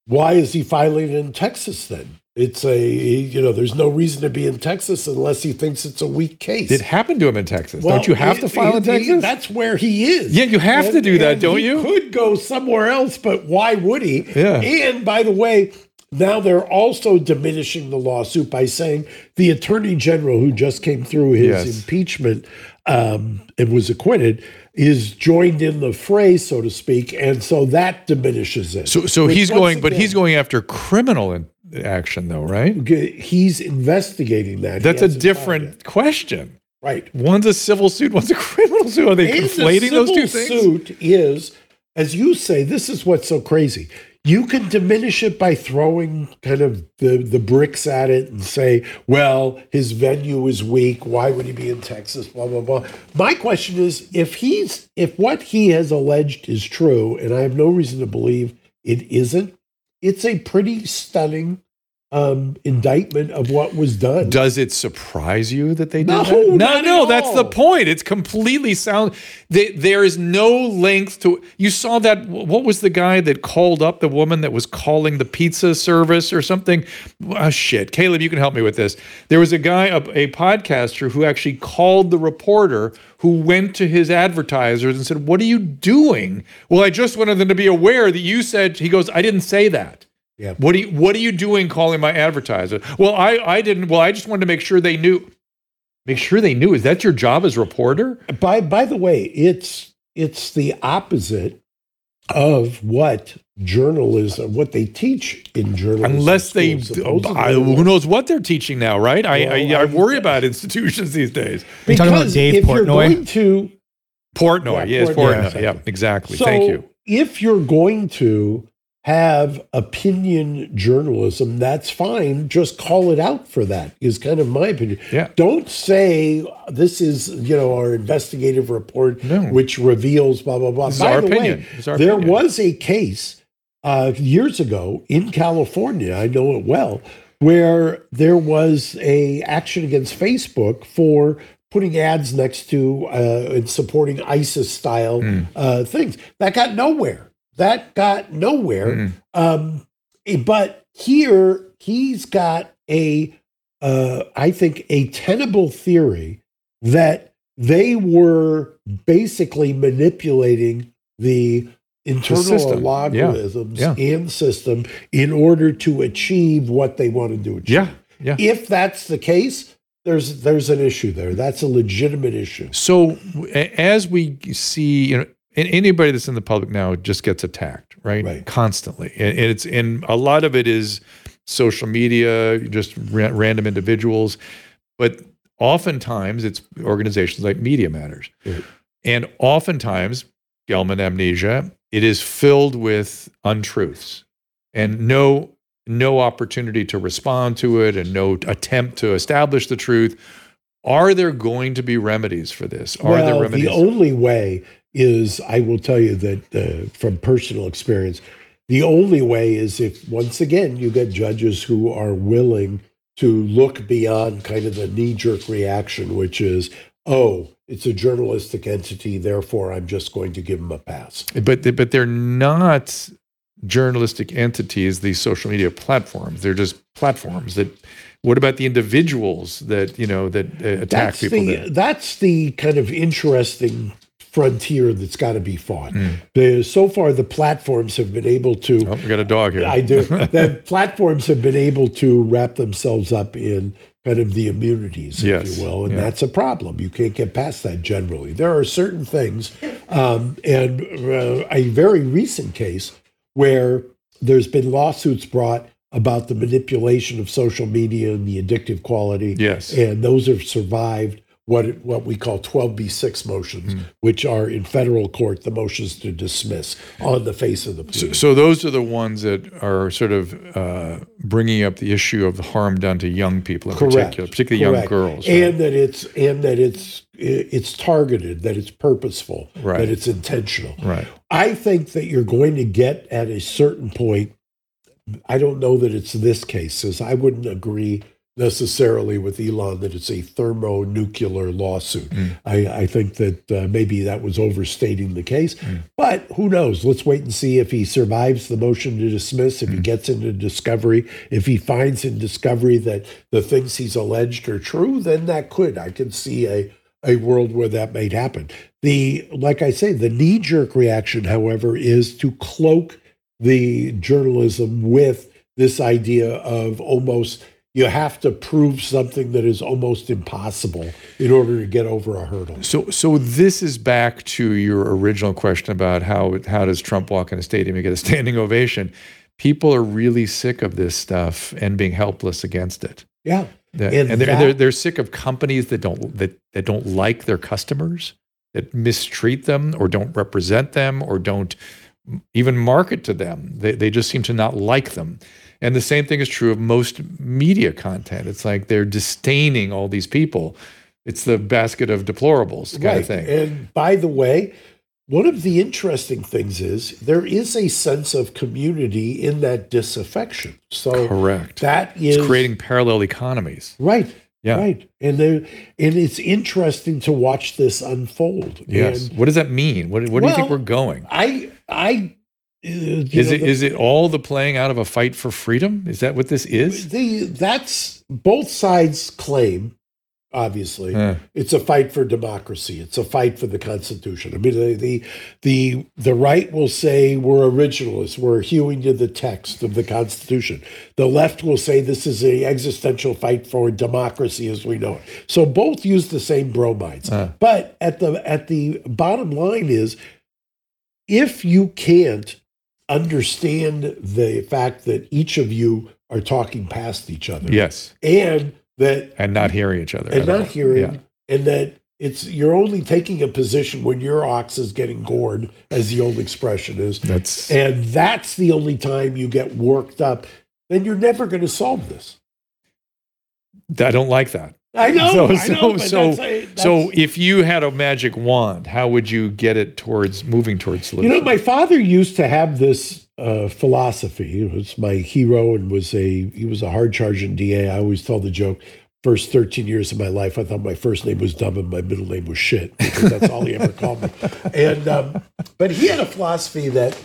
Speaker 3: why is he filing in Texas then?" It's a, you know, there's no reason to be in Texas unless he thinks it's a weak case.
Speaker 1: It happened to him in Texas. Well, don't you have to file in Texas?
Speaker 3: that's where he is.
Speaker 1: Yeah, you have and, to do that, don't you?
Speaker 3: He could go somewhere else, but why would he?
Speaker 1: Yeah.
Speaker 3: And by the way, now they're also diminishing the lawsuit by saying the attorney general who just came through his yes. impeachment um, and was acquitted is joined in the fray, so to speak, and so that diminishes it.
Speaker 1: So, so he's going, again, but he's going after criminal action, though, right?
Speaker 3: He's investigating that.
Speaker 1: That's a different question.
Speaker 3: Right.
Speaker 1: One's a civil suit, one's a criminal suit. Are they and conflating those two things?
Speaker 3: suit is, as you say, this is what's so crazy. You can diminish it by throwing kind of the, the bricks at it and say, well, his venue is weak. Why would he be in Texas? Blah, blah, blah. My question is if he's if what he has alleged is true, and I have no reason to believe it isn't, it's a pretty stunning um, indictment of what was done.
Speaker 1: Does it surprise you that they did
Speaker 3: no,
Speaker 1: that?
Speaker 3: No,
Speaker 1: no, that's the point. It's completely sound. They, there is no length to. You saw that. What was the guy that called up the woman that was calling the pizza service or something? Oh, shit, Caleb, you can help me with this. There was a guy, a, a podcaster, who actually called the reporter who went to his advertisers and said, "What are you doing?" Well, I just wanted them to be aware that you said. He goes, "I didn't say that." Yeah. What are you What are you doing calling my advertiser? Well, I I didn't. Well, I just wanted to make sure they knew. Make sure they knew. Is that your job as reporter?
Speaker 3: By By the way, it's it's the opposite of what journalism, what they teach in journalism.
Speaker 1: Unless they, I, who knows what they're teaching now, right? Well, I, I, I worry about institutions these days.
Speaker 3: Because talking about Dave if Portnoy? you're going to
Speaker 1: Portnoy, yeah, yes, Portnoy, yeah, yeah, exactly.
Speaker 3: So
Speaker 1: Thank you.
Speaker 3: If you're going to have opinion journalism, that's fine. Just call it out for that, is kind of my opinion.
Speaker 1: Yeah.
Speaker 3: Don't say this is, you know, our investigative report, no. which reveals blah, blah, blah.
Speaker 1: This By the opinion.
Speaker 3: way, there opinion. was a case uh, years ago in California, I know it well, where there was a action against Facebook for putting ads next to uh, and supporting ISIS style mm. uh, things. That got nowhere that got nowhere. Um, eh, but here he's got a, uh, I think, a tenable theory that they were basically manipulating the internal logarithms yeah. Yeah. and system in order to achieve what they wanted to achieve.
Speaker 1: Yeah. Yeah.
Speaker 3: If that's the case, there's there's an issue there. That's a legitimate issue.
Speaker 1: So as we see, you know, and anybody that's in the public now just gets attacked, right?
Speaker 3: Right.
Speaker 1: Constantly. And it's and a lot of it is social media, just ra- random individuals, but oftentimes it's organizations like Media Matters. Right. And oftentimes, Gell-Mann amnesia, it is filled with untruths and no no opportunity to respond to it and no attempt to establish the truth. Are there going to be remedies for this? Are
Speaker 3: well,
Speaker 1: there remedies?
Speaker 3: The only way is I will tell you that uh, from personal experience, the only way is if once again you get judges who are willing to look beyond kind of the knee jerk reaction, which is, oh, it's a journalistic entity, therefore I'm just going to give them a pass.
Speaker 1: But but they're not journalistic entities. These social media platforms, they're just platforms that. What about the individuals that you know that uh, attack
Speaker 3: that's
Speaker 1: people?
Speaker 3: The,
Speaker 1: that,
Speaker 3: that's the kind of interesting frontier that's got to be fought. Mm. The, so far, the platforms have been able to.
Speaker 1: Oh, we got a dog here.
Speaker 3: I do. the platforms have been able to wrap themselves up in kind of the immunities,
Speaker 1: yes.
Speaker 3: if you will, and yeah. that's a problem. You can't get past that generally. There are certain things, um, and uh, a very recent case where there's been lawsuits brought about the manipulation of social media and the addictive quality.
Speaker 1: Yes,
Speaker 3: and those have survived what what we call 12b6 motions, mm. which are in federal court the motions to dismiss on the face of the plea.
Speaker 1: So, so those are the ones that are sort of uh, bringing up the issue of the harm done to young people in Correct. particular, particularly Correct. young girls,
Speaker 3: right? and that it's and that it's it's targeted, that it's purposeful,
Speaker 1: right.
Speaker 3: that it's intentional.
Speaker 1: Right.
Speaker 3: I think that you're going to get at a certain point. I don't know that it's this case, as I wouldn't agree necessarily with Elon that it's a thermonuclear lawsuit. Mm. I, I, think that uh, maybe that was overstating the case, mm. but who knows? Let's wait and see if he survives the motion to dismiss, if mm. he gets into discovery, if he finds in discovery that the things he's alleged are true, then that could. I can see a a world where that might happen. The like I say, the knee jerk reaction, however, is to cloak the journalism with this idea of almost you have to prove something that is almost impossible in order to get over a hurdle.
Speaker 1: So, so this is back to your original question about how how does Trump walk in a stadium and get a standing ovation? People are really sick of this stuff and being helpless against it.
Speaker 3: Yeah,
Speaker 1: and, and they're, they're they're sick of companies that don't that that don't like their customers, that mistreat them or don't represent them or don't even market to them. They they just seem to not like them. And the same thing is true of most media content. It's like they're disdaining all these people. It's the basket of deplorables kind
Speaker 3: right.
Speaker 1: of thing.
Speaker 3: And by the way, one of the interesting things is there is a sense of community in that disaffection. So
Speaker 1: correct.
Speaker 3: That is
Speaker 1: it's creating parallel economies.
Speaker 3: Right.
Speaker 1: Yeah.
Speaker 3: Right. And there, and it's interesting to watch this unfold.
Speaker 1: Yes.
Speaker 3: And,
Speaker 1: what does that mean? What, what well, do you think we're going?
Speaker 3: I I
Speaker 1: is know, it the, is it all the playing out of a fight for freedom? Is that what this is?
Speaker 3: The that's both sides claim obviously. Uh. It's a fight for democracy. It's a fight for the Constitution. I mean, the, the the the right will say we're originalists. We're hewing to the text of the Constitution. The left will say this is a existential fight for democracy as we know it. So both use the same bromides. Uh. But at the at the bottom line is, if you can't understand the fact that each of you are talking past each other,
Speaker 1: yes,
Speaker 3: and that
Speaker 1: and not hearing each other
Speaker 3: and not all. hearing yeah. and that it's you're only taking a position when your ox is getting gored as the old expression is.
Speaker 1: That's
Speaker 3: and that's the only time you get worked up. Then you're never going to solve this.
Speaker 1: I don't like that
Speaker 3: I know.
Speaker 1: So,
Speaker 3: I know,
Speaker 1: so, so, so, if you had a magic wand, how would you get it towards moving towards solution?
Speaker 3: You know, my father used to have this uh, philosophy. He was my hero and was a he was a hard charging DA. I always tell the joke. First 13 years of my life, I thought my first name was dumb and my middle name was shit because that's all he ever called me. And um, but he had a philosophy that,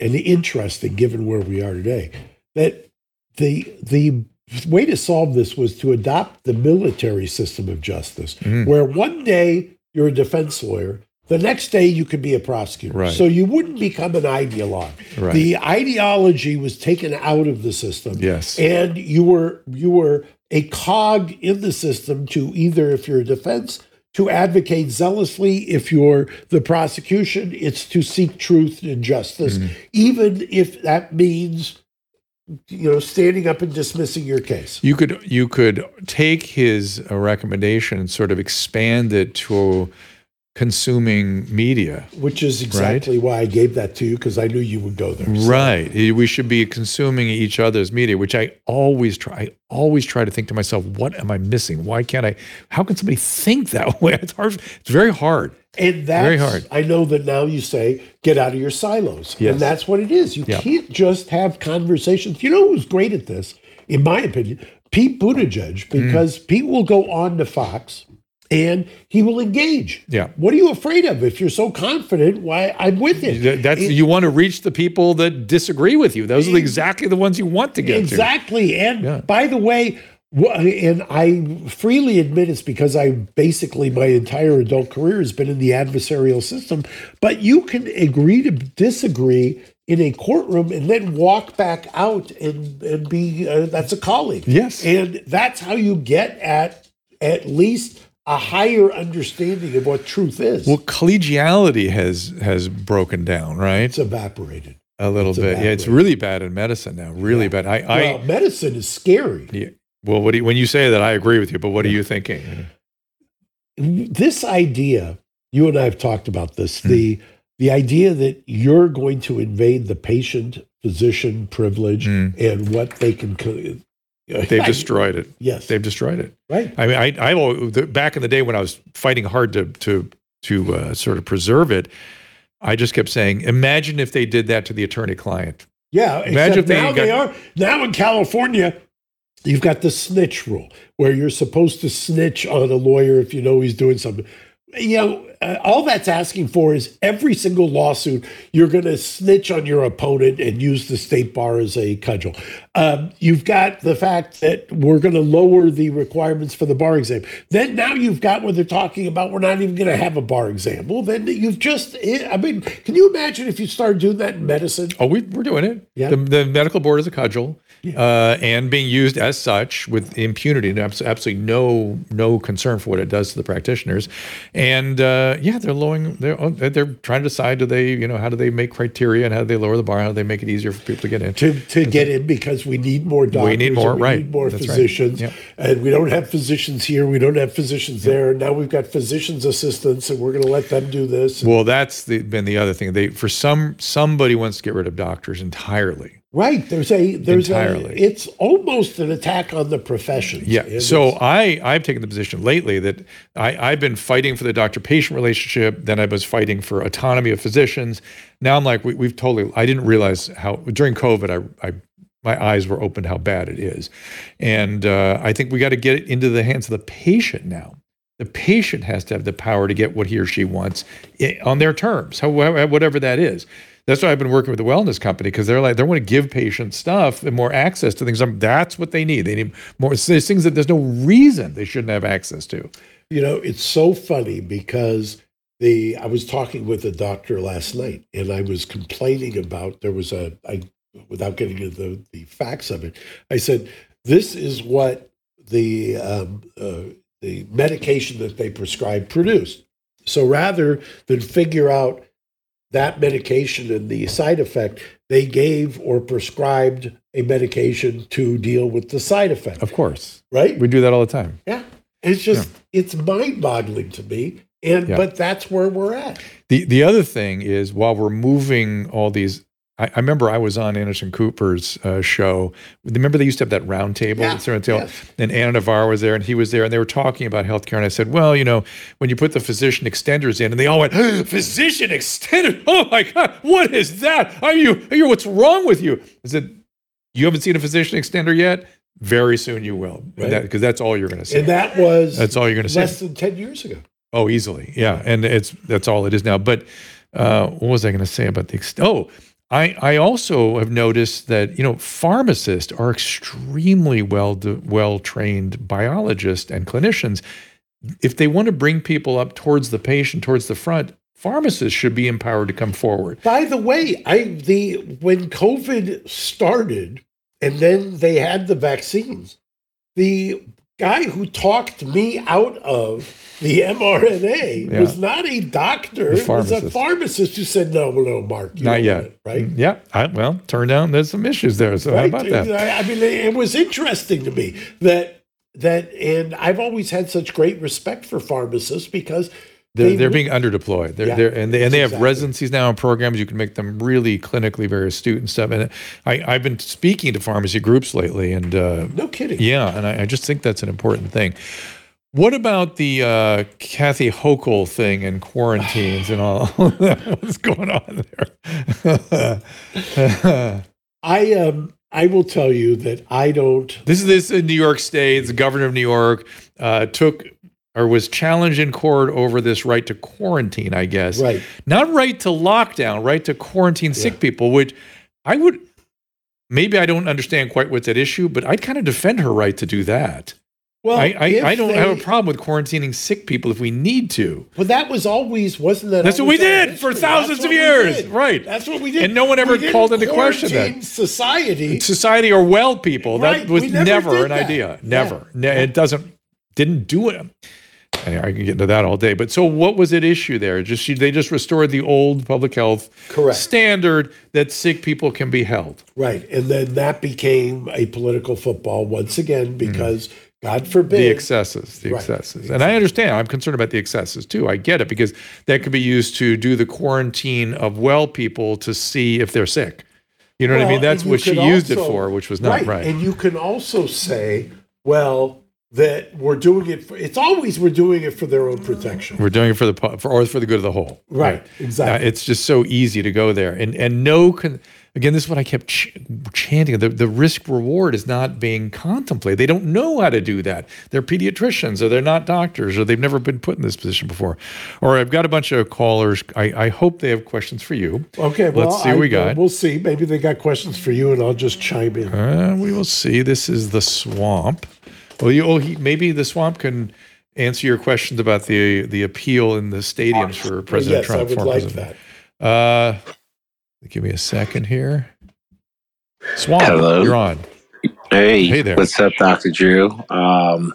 Speaker 3: and interesting given where we are today, that the the way to solve this was to adopt the military system of justice, mm. where one day you're a defense lawyer the next day, you could be a prosecutor.
Speaker 1: Right.
Speaker 3: So you wouldn't become an ideologue. Right. The ideology was taken out of the system.
Speaker 1: Yes.
Speaker 3: And you were you were a cog in the system to either, if you're a defense, to advocate zealously. If you're the prosecution, it's to seek truth and justice, mm-hmm. even if that means you know standing up and dismissing your case?
Speaker 1: You could you could take his uh, recommendation and sort of expand it to consuming media.
Speaker 3: Which is exactly right? why I gave that to you because I knew you would go there.
Speaker 1: So. Right. We should be consuming each other's media, which I always try. I always try to think to myself, what am I missing? Why can't I? How can somebody think that way? It's hard. It's very hard.
Speaker 3: And that's very hard. I know that now you say get out of your silos, yes. and that's what it is. You yeah. can't just have conversations. You know who's great at this, in my opinion, Pete Buttigieg, because mm. Pete will go on to Fox and he will engage.
Speaker 1: Yeah.
Speaker 3: What are you afraid of? If you're so confident, why I'm with
Speaker 1: it. That's it, you want to reach the people that disagree with you. Those are exactly the ones you want to get
Speaker 3: exactly.
Speaker 1: to.
Speaker 3: And yeah. by the way, and I freely admit it's because I basically my entire adult career has been in the adversarial system. But you can agree to disagree in a courtroom and then walk back out and and be uh, that's a colleague.
Speaker 1: Yes,
Speaker 3: and that's how you get at at least a higher understanding of what truth is.
Speaker 1: Well, collegiality has has broken down, right?
Speaker 3: It's evaporated
Speaker 1: a little it's bit. Evaporated. Yeah, it's really bad in medicine now. Really yeah. bad. I,
Speaker 3: well, medicine is scary.
Speaker 1: Yeah. Well, what do you, when you say that, I agree with you. But what yeah. are you thinking?
Speaker 3: This idea, you and I have talked about this. Hmm. The the idea that you're going to invade the patient physician privilege hmm. and what they can
Speaker 1: They've destroyed it.
Speaker 3: Yes,
Speaker 1: they've destroyed it.
Speaker 3: Right.
Speaker 1: I mean, I, I back in the day when I was fighting hard to to to uh, sort of preserve it, I just kept saying, imagine if they did that to the attorney-client.
Speaker 3: Yeah. Imagine if they now got, they are now in California. You've got the snitch rule, where you're supposed to snitch on a lawyer if you know he's doing something you know, uh, all that's asking for is every single lawsuit, you're going to snitch on your opponent and use the state bar as a cudgel. Um, you've got the fact that we're going to lower the requirements for the bar exam. Then now you've got what they're talking about. We're not even going to have a bar exam. Well, then you've just, eh, I mean, can you imagine if you started doing that in medicine?
Speaker 1: Oh, we, we're doing it. Yeah. The, the medical board is a cudgel. Yeah. Uh, and being used as such with impunity and absolutely no no concern for what it does to the practitioners. And uh, yeah, they're lowering. They're oh, they're trying to decide do they you know how do they make criteria and how do they lower the bar? How do they make it easier for people to get in?
Speaker 3: To to get in because we need more doctors.
Speaker 1: We need more.
Speaker 3: We
Speaker 1: right.
Speaker 3: Need more
Speaker 1: That's
Speaker 3: physicians. Right. And we don't have physicians here. We don't have physicians there. Now we've got physicians assistants, and we're going to let them do this.
Speaker 1: Well, that's the, been the other thing. They for some somebody wants to get rid of doctors entirely
Speaker 3: Right. There's a there's entirely. a it's almost an attack on the profession.
Speaker 1: Yeah. so I I've taken the position lately that I I've been fighting for the doctor patient relationship. Then I was fighting for autonomy of physicians. Now I'm like we, we've totally. I didn't realize how during COVID I I my eyes were opened how bad it is, and uh, I think we got to get it into the hands of the patient now. The patient has to have the power to get what he or she wants eh, on their terms, however, whatever that is. That's why I've been working with the wellness company because they're like they want to give patients stuff and more access to things. That's what they need. They need more. There's things that there's no reason they shouldn't have access to.
Speaker 3: You know, it's so funny because the I was talking with a doctor last night and I was complaining about there was a I without getting into the, the facts of it. I said this is what the um, uh, the medication that they prescribed produced. So rather than figure out that medication and the side effect, they gave or prescribed a medication to deal with the side effect.
Speaker 1: Of course.
Speaker 3: Right?
Speaker 1: We do that all the time.
Speaker 3: Yeah. It's just yeah. it's mind-boggling to me. And yeah. but that's where we're at.
Speaker 1: The the other thing is while we're moving all these I, I, remember I was on Anderson Cooper's uh, show. Remember they used to have that round table, yeah, yes. and Ana Navarro was there, and he was there, and they were talking about healthcare. And I said, well, you know, when you put the physician extenders in, and they all went, physician extenders? Oh my God, what is that? Are you, are you, what's wrong with you? I said, you haven't seen a physician extender yet? Very soon you will, because right. that, that's all you're going to see.
Speaker 3: And that was
Speaker 1: that's all you're going to
Speaker 3: see. Less than ten years ago.
Speaker 1: Oh, easily, yeah, and it's that's all it is now. But uh, what was I going to say about the? Ex- oh I, I also have noticed that you know pharmacists are extremely well well trained biologists and clinicians. If they want to bring people up towards the patient, towards the front, pharmacists should be empowered to come forward.
Speaker 3: By the way, I the when COVID started and then they had the vaccines, the guy who talked me out of the mRNA yeah. was not a doctor. It was a pharmacist who said, no, well, no, Mark.
Speaker 1: Not yet. It,
Speaker 3: right?
Speaker 1: Mm, yeah. I, well, turned out there's some issues there. So right? how about that?
Speaker 3: I, I mean, it was interesting to me that, that, and I've always had such great respect for pharmacists because
Speaker 1: they're, they, they're being underdeployed. They're, yeah, they're, and they, and they have exactly. residencies now and programs. You can make them really clinically very astute and stuff. And I, I've been speaking to pharmacy groups lately, and uh,
Speaker 3: no kidding.
Speaker 1: Yeah, and I, I, just think that's an important thing. What about the uh, Kathy Hochul thing and quarantines and all? That? What's going on
Speaker 3: there? I um I will tell you that I don't.
Speaker 1: This is this in New York State. The governor of New York uh, took or was challenged in court over this right to quarantine, I guess.
Speaker 3: Right.
Speaker 1: Not right to lockdown, right to quarantine yeah. sick people, which I would maybe I don't understand quite what's at issue, but I'd kind of defend her right to do that. Well, I, I, I don't they, have a problem with quarantining sick people if we need to.
Speaker 3: But that was always wasn't that?
Speaker 1: That's what we did for thousands of years, right?
Speaker 3: That's what we did,
Speaker 1: and no one ever called into question that
Speaker 3: society,
Speaker 1: society or well people. Right. That was never, never an that. idea. Never. Yeah. It doesn't. Didn't do it. I can get into that all day. But so, what was at issue there? Just they just restored the old public health
Speaker 3: Correct.
Speaker 1: standard that sick people can be held.
Speaker 3: Right, and then that became a political football once again mm-hmm. because. Mm. God forbid.
Speaker 1: The excesses, the right. excesses. And I understand, I'm concerned about the excesses too. I get it because that could be used to do the quarantine of well people to see if they're sick. You know well, what I mean? That's what she also, used it for, which was not right. right.
Speaker 3: And you can also say, well, that we're doing it for it's always we're doing it for their own protection.
Speaker 1: We're doing it for the for or for the good of the whole.
Speaker 3: Right, right. exactly.
Speaker 1: It's just so easy to go there. And and no con- again this is what i kept ch- chanting the, the risk reward is not being contemplated. They don't know how to do that. They're pediatricians or they're not doctors or they've never been put in this position before. Or i've got a bunch of callers. I, I hope they have questions for you.
Speaker 3: Okay well, let's see what we got. we'll see. Maybe they got questions for you and i'll just chime in.
Speaker 1: Uh, we will see. This is the swamp well, you, oh, he, maybe the swamp can answer your questions about the the appeal in the stadiums for President
Speaker 3: yes,
Speaker 1: Trump.
Speaker 3: I would like president.
Speaker 1: that. Uh, give me a second here. Swamp, Hello. you're on.
Speaker 5: Hey, hey there. What's up, Doctor Drew? Um,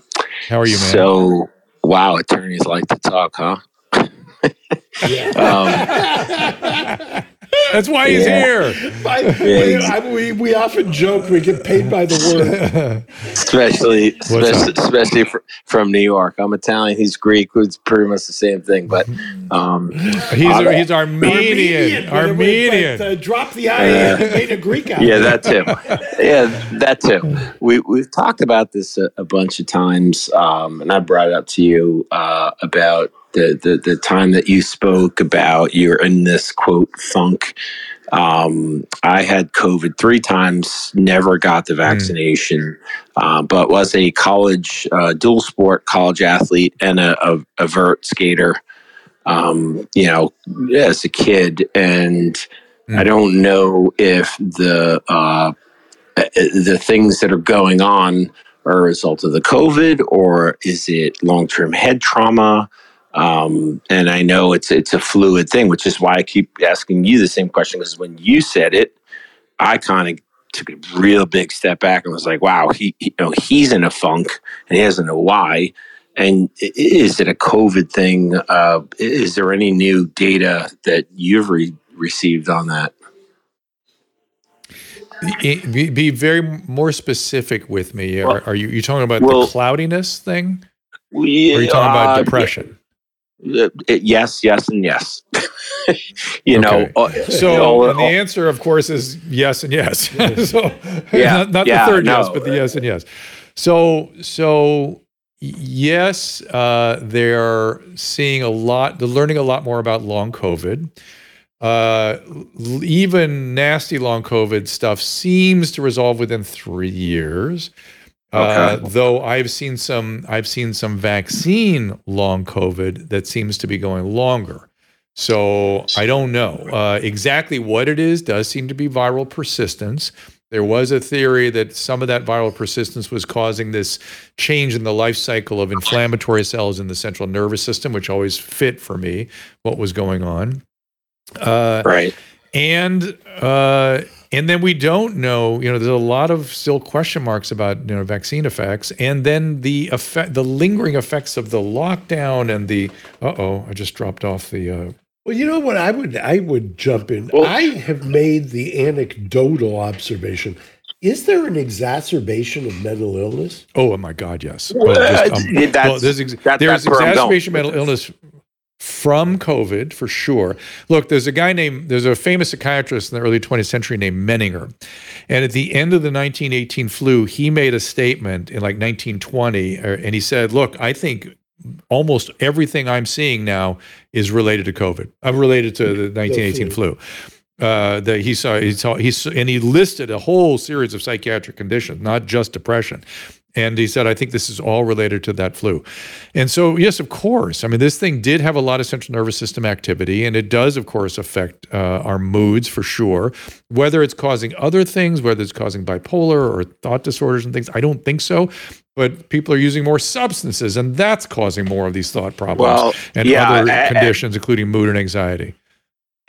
Speaker 1: How are you, man?
Speaker 5: So, wow, attorneys like to talk, huh?
Speaker 3: yeah. um,
Speaker 1: That's why he's yeah. here.
Speaker 3: By, we, I, we, we often joke we get paid by the word.
Speaker 5: especially especially, especially from New York. I'm Italian. He's Greek. It's pretty much the same thing. But um,
Speaker 1: he's uh, he's Armenian. Armenian. Armenian.
Speaker 3: uh, drop the I and made a Greek out.
Speaker 5: Yeah, that too. yeah, that too. We we've talked about this a, a bunch of times, um, and I brought it up to you uh, about the, the the time that you spoke about you're in this quote funk. Um, I had COVID three times, never got the hmm. vaccination, mm. uh, but was a college uh, dual sport college athlete and a, a, a vert skater. Um, you know, as a kid, and mm. I don't know if the uh, the things that are going on are a result of the COVID or is it long term head trauma? Um, and I know it's it's a fluid thing, which is why I keep asking you the same question. Because when you said it, I kind of took a real big step back and was like, "Wow, he, he, you know he's in a funk and he doesn't know why." And is it a COVID thing? Uh, is there any new data that you've re- received on that?
Speaker 1: Be, be, very more specific with me. Well, are, are, you you talking about well, the cloudiness thing? We, are you talking about uh, depression?
Speaker 5: Uh, yes, yes, and yes. you okay. know, uh,
Speaker 1: so
Speaker 5: you know,
Speaker 1: the answer, of course, is yes and yes. so, yeah, not, not yeah, the third no, yes, but the yes and yes. So, so yes, uh, they're seeing a lot. They're learning a lot more about long COVID. Uh, even nasty long COVID stuff seems to resolve within three years. Okay. Uh, though I've seen some, I've seen some vaccine long COVID that seems to be going longer. So I don't know uh, exactly what it is. Does seem to be viral persistence. There was a theory that some of that viral persistence was causing this change in the life cycle of inflammatory cells in the central nervous system, which always fit for me what was going on.
Speaker 5: Uh, right.
Speaker 1: And uh, and then we don't know, you know, there's a lot of still question marks about, you know, vaccine effects. And then the effect, the lingering effects of the lockdown and the, uh oh, I just dropped off the. Uh,
Speaker 3: well, you know what? I would I would jump in. Well, I have made the anecdotal observation. Is there an exacerbation of mental illness?
Speaker 1: Oh, my God, yes. Well, just, um, well, there's ex- that, there's exacerbation of mental illness from COVID for sure. Look, there's a guy named, there's a famous psychiatrist in the early 20th century named Menninger. And at the end of the 1918 flu, he made a statement in like 1920, er, and he said, Look, I think almost everything I'm seeing now is related to COVID. I'm related to the 1918 flu. Uh, that he saw, he saw, he saw, and he listed a whole series of psychiatric conditions, not just depression. And he said, I think this is all related to that flu. And so, yes, of course. I mean, this thing did have a lot of central nervous system activity, and it does, of course, affect uh, our moods for sure. Whether it's causing other things, whether it's causing bipolar or thought disorders and things, I don't think so. But people are using more substances, and that's causing more of these thought problems well, and yeah, other I, conditions, I, including mood and anxiety.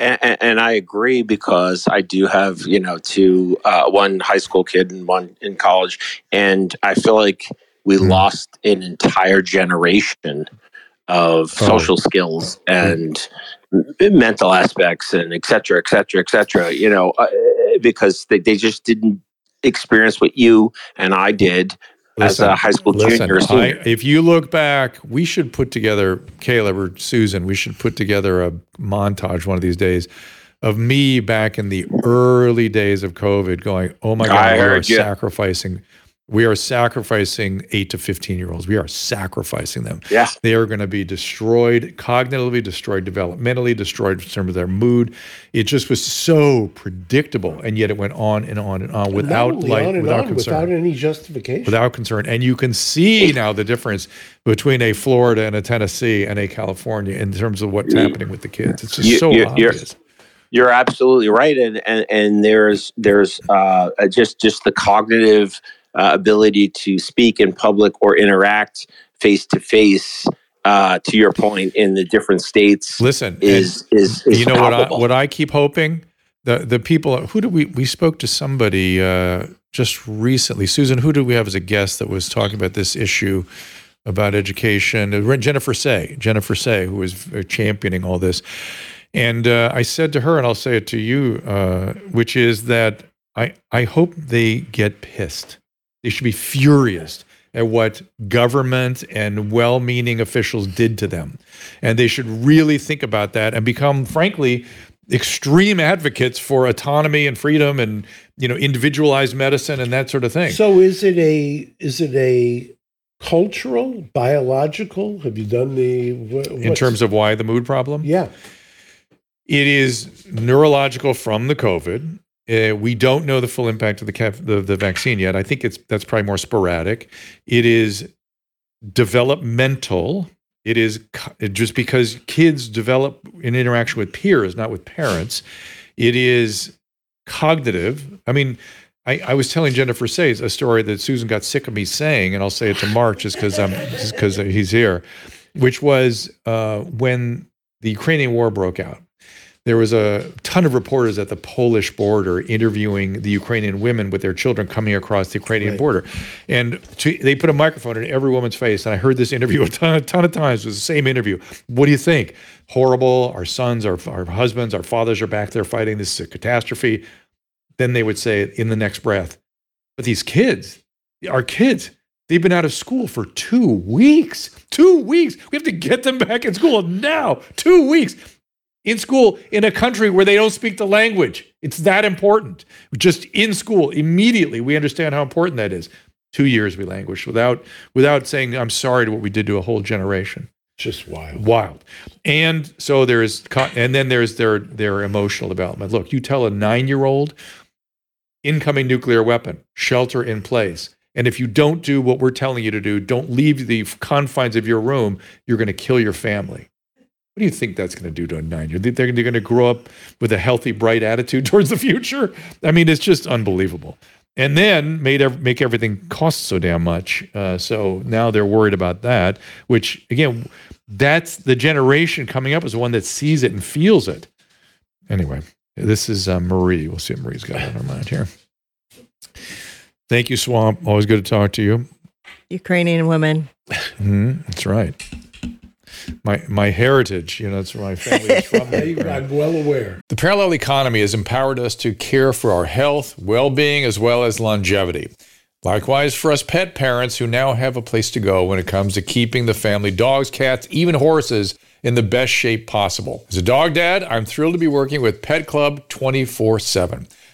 Speaker 5: And, and, I agree because I do have, you know, two, uh, one high school kid and one in college. And I feel like we mm. lost an entire generation of oh. social skills and mm. mental aspects and et cetera, et cetera, et cetera, you know, uh, because they, they just didn't experience what you and I did listen, as a high school listen, junior. I,
Speaker 1: if you look back, we should put together, Caleb or Susan, we should put together a montage one of these days of me back in the early days of COVID going, oh my God, we are sacrificing we are sacrificing eight to 15 year olds. We are sacrificing them.
Speaker 5: Yeah.
Speaker 1: They are going to be destroyed, cognitively destroyed, developmentally destroyed in terms of their mood. It just was so predictable. And yet it went on and on and on without light, on without on, concern.
Speaker 3: Without any justification.
Speaker 1: Without concern. And you can see now the difference between a Florida and a Tennessee and a California in terms of what's happening with the kids. It's just you, so obvious.
Speaker 5: You're, you're absolutely right. And, and, and there's, there's uh, just, just the cognitive – uh, ability to speak in public or interact face to face to your point in the different states
Speaker 1: listen
Speaker 5: is is, is
Speaker 1: you know what I, what I keep hoping? The the people who do we we spoke to somebody uh, just recently. Susan who do we have as a guest that was talking about this issue about education? Jennifer Sey Jennifer Sey who was championing all this. And uh, I said to her, and I'll say it to you, uh, which is that I, I hope they get pissed. They should be furious at what government and well meaning officials did to them. And they should really think about that and become, frankly, extreme advocates for autonomy and freedom and you know individualized medicine and that sort of thing.
Speaker 3: So is it a is it a cultural, biological? Have you done the
Speaker 1: in terms of why the mood problem?
Speaker 3: Yeah.
Speaker 1: It is neurological from the COVID. Uh, we don't know the full impact of the, the, the vaccine yet. I think it's that's probably more sporadic. It is developmental. It is just because kids develop in interaction with peers, not with parents. It is cognitive. I mean, I, I was telling Jennifer Says a story that Susan got sick of me saying, and I'll say it to Mark just because I'm because he's here, which was uh, when the Ukrainian war broke out there was a ton of reporters at the Polish border interviewing the Ukrainian women with their children coming across the Ukrainian right. border. And to, they put a microphone in every woman's face. And I heard this interview a ton, a ton of times. It was the same interview. What do you think? Horrible. Our sons, our, our husbands, our fathers are back there fighting. This is a catastrophe. Then they would say in the next breath, but these kids, our kids, They've been out of school for two weeks. Two weeks. We have to get them back in school now. Two weeks in school in a country where they don't speak the language. It's that important. Just in school, immediately we understand how important that is. Two years we languished without without saying I'm sorry to what we did to a whole generation.
Speaker 3: Just wild.
Speaker 1: Wild. And so there's and then there's their their emotional development. Look, you tell a nine year old incoming nuclear weapon, shelter in place. And if you don't do what we're telling you to do, don't leave the confines of your room, you're going to kill your family. What do you think that's going to do to a nine year? They're, they're going to grow up with a healthy, bright attitude towards the future. I mean, it's just unbelievable. And then made ev- make everything cost so damn much. Uh, so now they're worried about that. Which again, that's the generation coming up is the one that sees it and feels it. Anyway, this is uh, Marie. We'll see what Marie's got on her mind here. Thank you, Swamp. Always good to talk to you.
Speaker 4: Ukrainian women.
Speaker 1: Mm-hmm, that's right my my heritage. You know, that's where my family is from.
Speaker 3: I'm well aware.
Speaker 1: The parallel economy has empowered us to care for our health, well-being, as well as longevity. Likewise, for us pet parents who now have a place to go when it comes to keeping the family dogs, cats, even horses in the best shape possible. As a dog dad, I'm thrilled to be working with Pet Club 24 7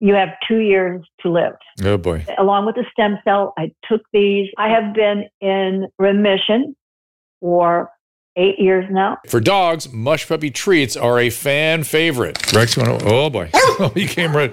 Speaker 6: you have two years to live.
Speaker 1: Oh boy.
Speaker 6: Along with the stem cell, I took these. I have been in remission for eight years now.
Speaker 1: For dogs, mush puppy treats are a fan favorite. Rex, oh boy. oh, he came right.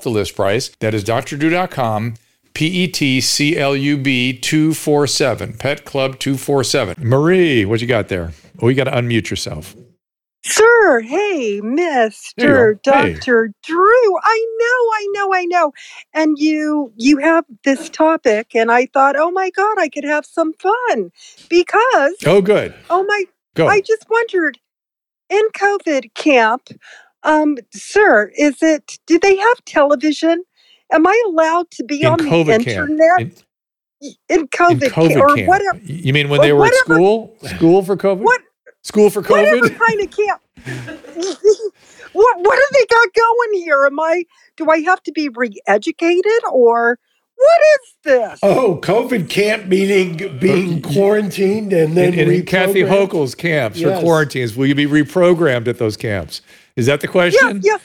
Speaker 1: the list price. That is drdrew.com P E T C L U B 247, Pet Club 247. Marie, what you got there? Oh, you got to unmute yourself.
Speaker 7: Sir, hey, Mr. Dr. Hey. Drew. I know, I know, I know. And you you have this topic and I thought, "Oh my god, I could have some fun." Because
Speaker 1: Oh, good.
Speaker 7: Oh my Go. I just wondered in COVID camp, um, sir, is it do they have television? Am I allowed to be in on COVID the internet? In, in COVID, in COVID camp, or whatever.
Speaker 1: You mean when they were whatever, at school? School for COVID?
Speaker 7: What?
Speaker 1: School for COVID?
Speaker 7: Whatever kind of camp. what what have they got going here? Am I do I have to be re-educated or what is this?
Speaker 3: Oh, COVID camp meaning being quarantined and then
Speaker 1: in, in Kathy Hochul's camps yes. for quarantines. Will you be reprogrammed at those camps? Is that the question?
Speaker 7: Yes, yes,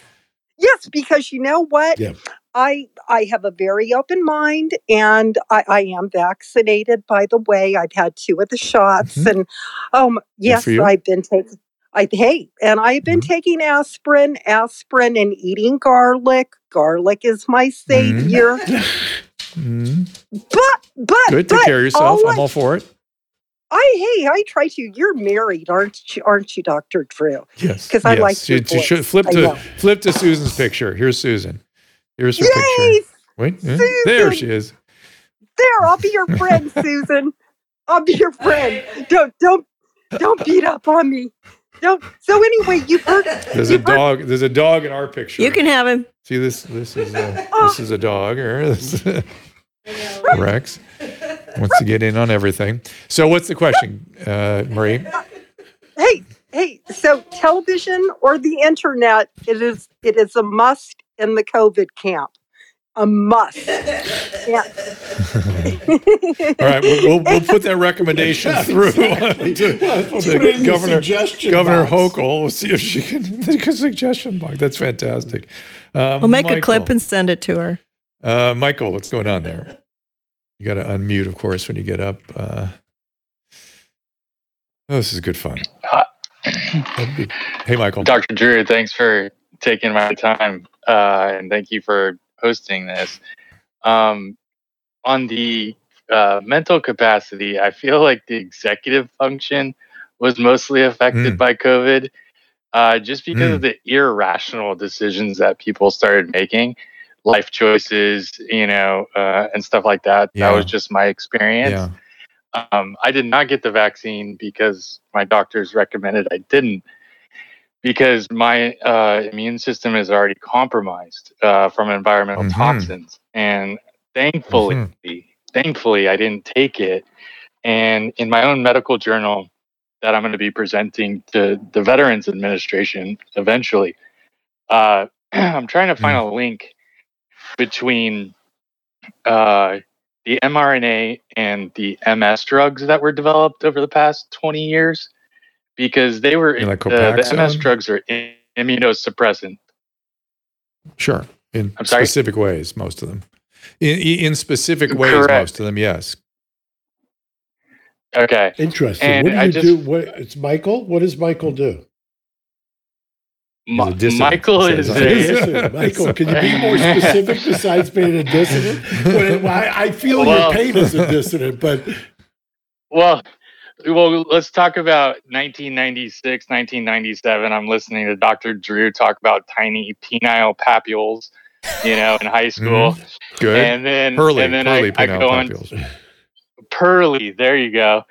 Speaker 7: yes. Because you know what?
Speaker 3: Yeah.
Speaker 7: I I have a very open mind, and I, I am vaccinated. By the way, I've had two of the shots, mm-hmm. and um, yes, I've been taking. I hey, and I've been mm-hmm. taking aspirin, aspirin, and eating garlic. Garlic is my mm-hmm. savior. Mm-hmm. But but
Speaker 1: good. Take care of yourself. I'm all for it.
Speaker 7: I hey, I try to. You're married, aren't you? Aren't you, Doctor Drew?
Speaker 1: Yes.
Speaker 7: Because I
Speaker 1: yes.
Speaker 7: like your
Speaker 1: you, you flip to flip to Susan's picture. Here's Susan. Here's her Yay, picture. Wait, Susan. there she is.
Speaker 7: There, I'll be your friend, Susan. I'll be your friend. Don't don't don't beat up on me. Don't. So anyway, you've heard.
Speaker 1: There's you've a dog. Heard, there's a dog in our picture.
Speaker 4: You can have him.
Speaker 1: See this? This is a, oh. this is a dog. Or Rex wants to get in on everything. So, what's the question, uh, Marie?
Speaker 7: Hey, hey. So, television or the internet? It is. It is a must in the COVID camp. A must. Yeah.
Speaker 1: All right, we'll, we'll, we'll, put that recommendation through to, to Governor Governor Hochul. We'll see if she can make a suggestion box. That's fantastic.
Speaker 4: Um, we'll make Michael. a clip and send it to her.
Speaker 1: Uh, Michael, what's going on there? You got to unmute, of course, when you get up. Uh, oh, this is good fun. Be, hey, Michael.
Speaker 8: Dr. Drew, thanks for taking my time uh, and thank you for hosting this. Um, on the uh, mental capacity, I feel like the executive function was mostly affected mm. by COVID uh, just because mm. of the irrational decisions that people started making, life choices, you know, uh, and stuff like that. Yeah. That was just my experience. Yeah. Um, I did not get the vaccine because my doctors recommended I didn't because my uh, immune system is already compromised uh, from environmental mm-hmm. toxins, and thankfully, mm-hmm. thankfully, I didn't take it. And in my own medical journal that I'm going to be presenting to the Veterans Administration eventually, uh, I'm trying to find mm-hmm. a link between uh, the mRNA and the MS drugs that were developed over the past 20 years because they were like uh, the MS drugs are immunosuppressant.
Speaker 1: Sure, in specific ways, most of them. In, in specific ways, Correct. most of them, yes.
Speaker 8: Okay.
Speaker 3: Interesting. And what do you just, do? What, it's Michael. What does Michael do?
Speaker 8: Ma- Michael is
Speaker 3: a, Michael, can you be more specific besides being a dissident? Well, I, I feel well, your pain as a dissident, but
Speaker 8: well, well, let's talk about 1996, 1997. I'm listening to Dr. Drew talk about tiny penile papules, you know, in high school. Mm,
Speaker 1: good.
Speaker 8: And then,
Speaker 1: Pearly,
Speaker 8: and then
Speaker 1: Pearly
Speaker 8: I, I go papules. on. Pearly, there you go.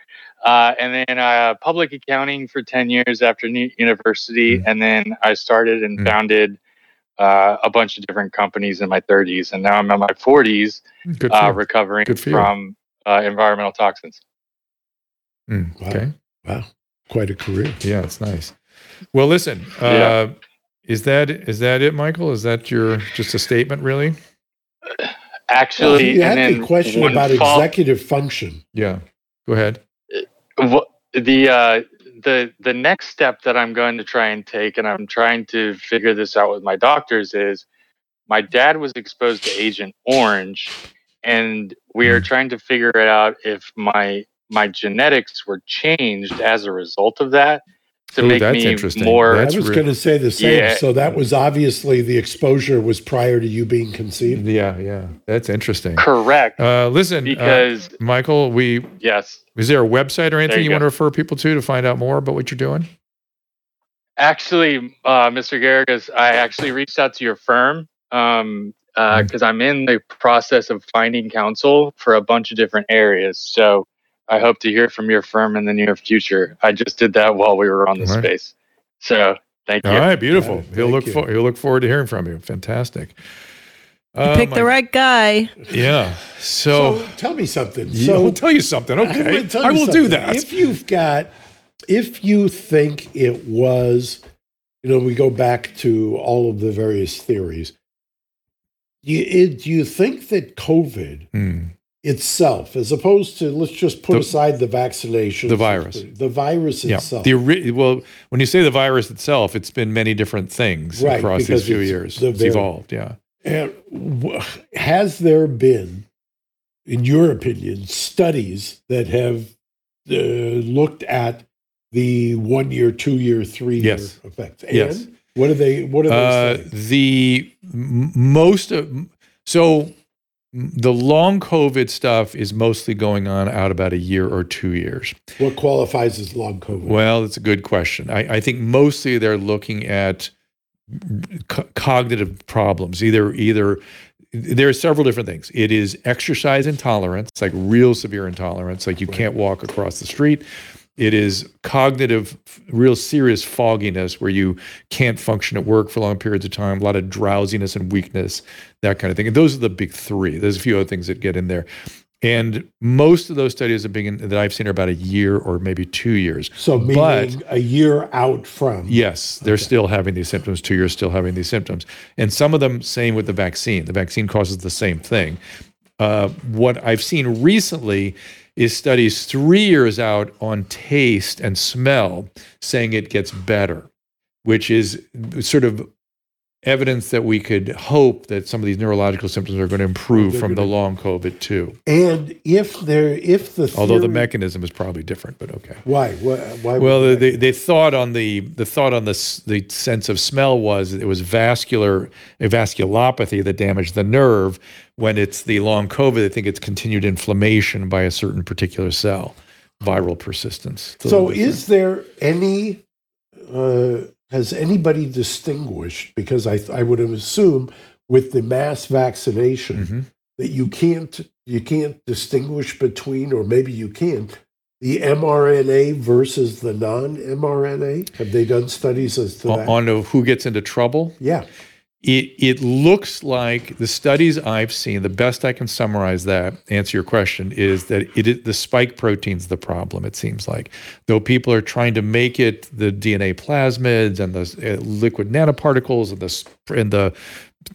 Speaker 8: Uh, and then uh, public accounting for 10 years after university. Mm. And then I started and mm. founded uh, a bunch of different companies in my 30s. And now I'm in my 40s uh, recovering from uh, environmental toxins.
Speaker 1: Mm, okay.
Speaker 3: Wow. wow. Quite a career.
Speaker 1: Yeah, it's nice. Well, listen, uh, yeah. is that is that it, Michael? Is that your just a statement, really?
Speaker 8: Actually, well,
Speaker 3: you had a question about fall, executive function.
Speaker 1: Yeah, go ahead.
Speaker 8: The uh, the the next step that I'm going to try and take, and I'm trying to figure this out with my doctors, is my dad was exposed to Agent Orange, and we are trying to figure it out if my my genetics were changed as a result of that to Ooh, make me more.
Speaker 3: That's I was going to say the same. Yeah. So that was obviously the exposure was prior to you being conceived.
Speaker 1: Yeah, yeah, that's interesting.
Speaker 8: Correct.
Speaker 1: Uh, listen, uh,
Speaker 8: because
Speaker 1: uh, Michael, we
Speaker 8: yes.
Speaker 1: Is there a website or anything you, you want to refer people to to find out more about what you're doing?
Speaker 8: Actually, uh, Mr. Geragos, I actually reached out to your firm um, because uh, mm. I'm in the process of finding counsel for a bunch of different areas. So I hope to hear from your firm in the near future. I just did that while we were on the space. So thank you.
Speaker 1: All right, beautiful. he'll look for, he'll look forward to hearing from you. Fantastic.
Speaker 4: You uh, picked the right guy.
Speaker 1: Yeah. So,
Speaker 3: so, tell me something.
Speaker 1: So I'll tell you something. Okay. I, I will something. do that.
Speaker 3: If you've got, if you think it was, you know, we go back to all of the various theories. Do you, do you think that COVID mm itself, as opposed to let's just put the, aside the vaccination,
Speaker 1: the virus,
Speaker 3: the virus
Speaker 1: yeah.
Speaker 3: itself.
Speaker 1: The well, when you say the virus itself, it's been many different things right, across these few years. The it's evolved, yeah.
Speaker 3: And has there been, in your opinion, studies that have uh, looked at the one year, two year, three year
Speaker 1: yes.
Speaker 3: effects?
Speaker 1: And yes.
Speaker 3: What are they? What are they?
Speaker 1: Uh, the most of so the long COVID stuff is mostly going on out about a year or two years.
Speaker 3: What qualifies as long COVID?
Speaker 1: Well, that's a good question. I, I think mostly they're looking at co- cognitive problems. Either either there are several different things. It is exercise intolerance, like real severe intolerance, like you right. can't walk across the street. It is cognitive, real serious fogginess where you can't function at work for long periods of time, a lot of drowsiness and weakness, that kind of thing. And those are the big three. There's a few other things that get in there. And most of those studies have been that I've seen are about a year or maybe two years.
Speaker 3: So meaning but, a year out from.
Speaker 1: Yes, they're okay. still having these symptoms. Two years still having these symptoms, and some of them same with the vaccine. The vaccine causes the same thing. Uh, what I've seen recently is studies three years out on taste and smell saying it gets better, which is sort of evidence that we could hope that some of these neurological symptoms are going to improve from the long COVID too.
Speaker 3: And if there, if the
Speaker 1: theory, although the mechanism is probably different, but okay.
Speaker 3: Why? Why? why
Speaker 1: well, they, they thought on the the thought on the the sense of smell was it was vascular a vasculopathy that damaged the nerve. When it's the long COVID, I think it's continued inflammation by a certain particular cell, viral persistence.
Speaker 3: So, is there any? Uh, has anybody distinguished? Because I, I would assume with the mass vaccination mm-hmm. that you can't you can't distinguish between, or maybe you can, the mRNA versus the non-mRNA. Have they done studies as to that?
Speaker 1: On who gets into trouble?
Speaker 3: Yeah.
Speaker 1: It, it looks like the studies I've seen, the best I can summarize that, answer your question, is that it is, the spike protein's the problem, it seems like. Though people are trying to make it the DNA plasmids and the uh, lipid nanoparticles and the, and the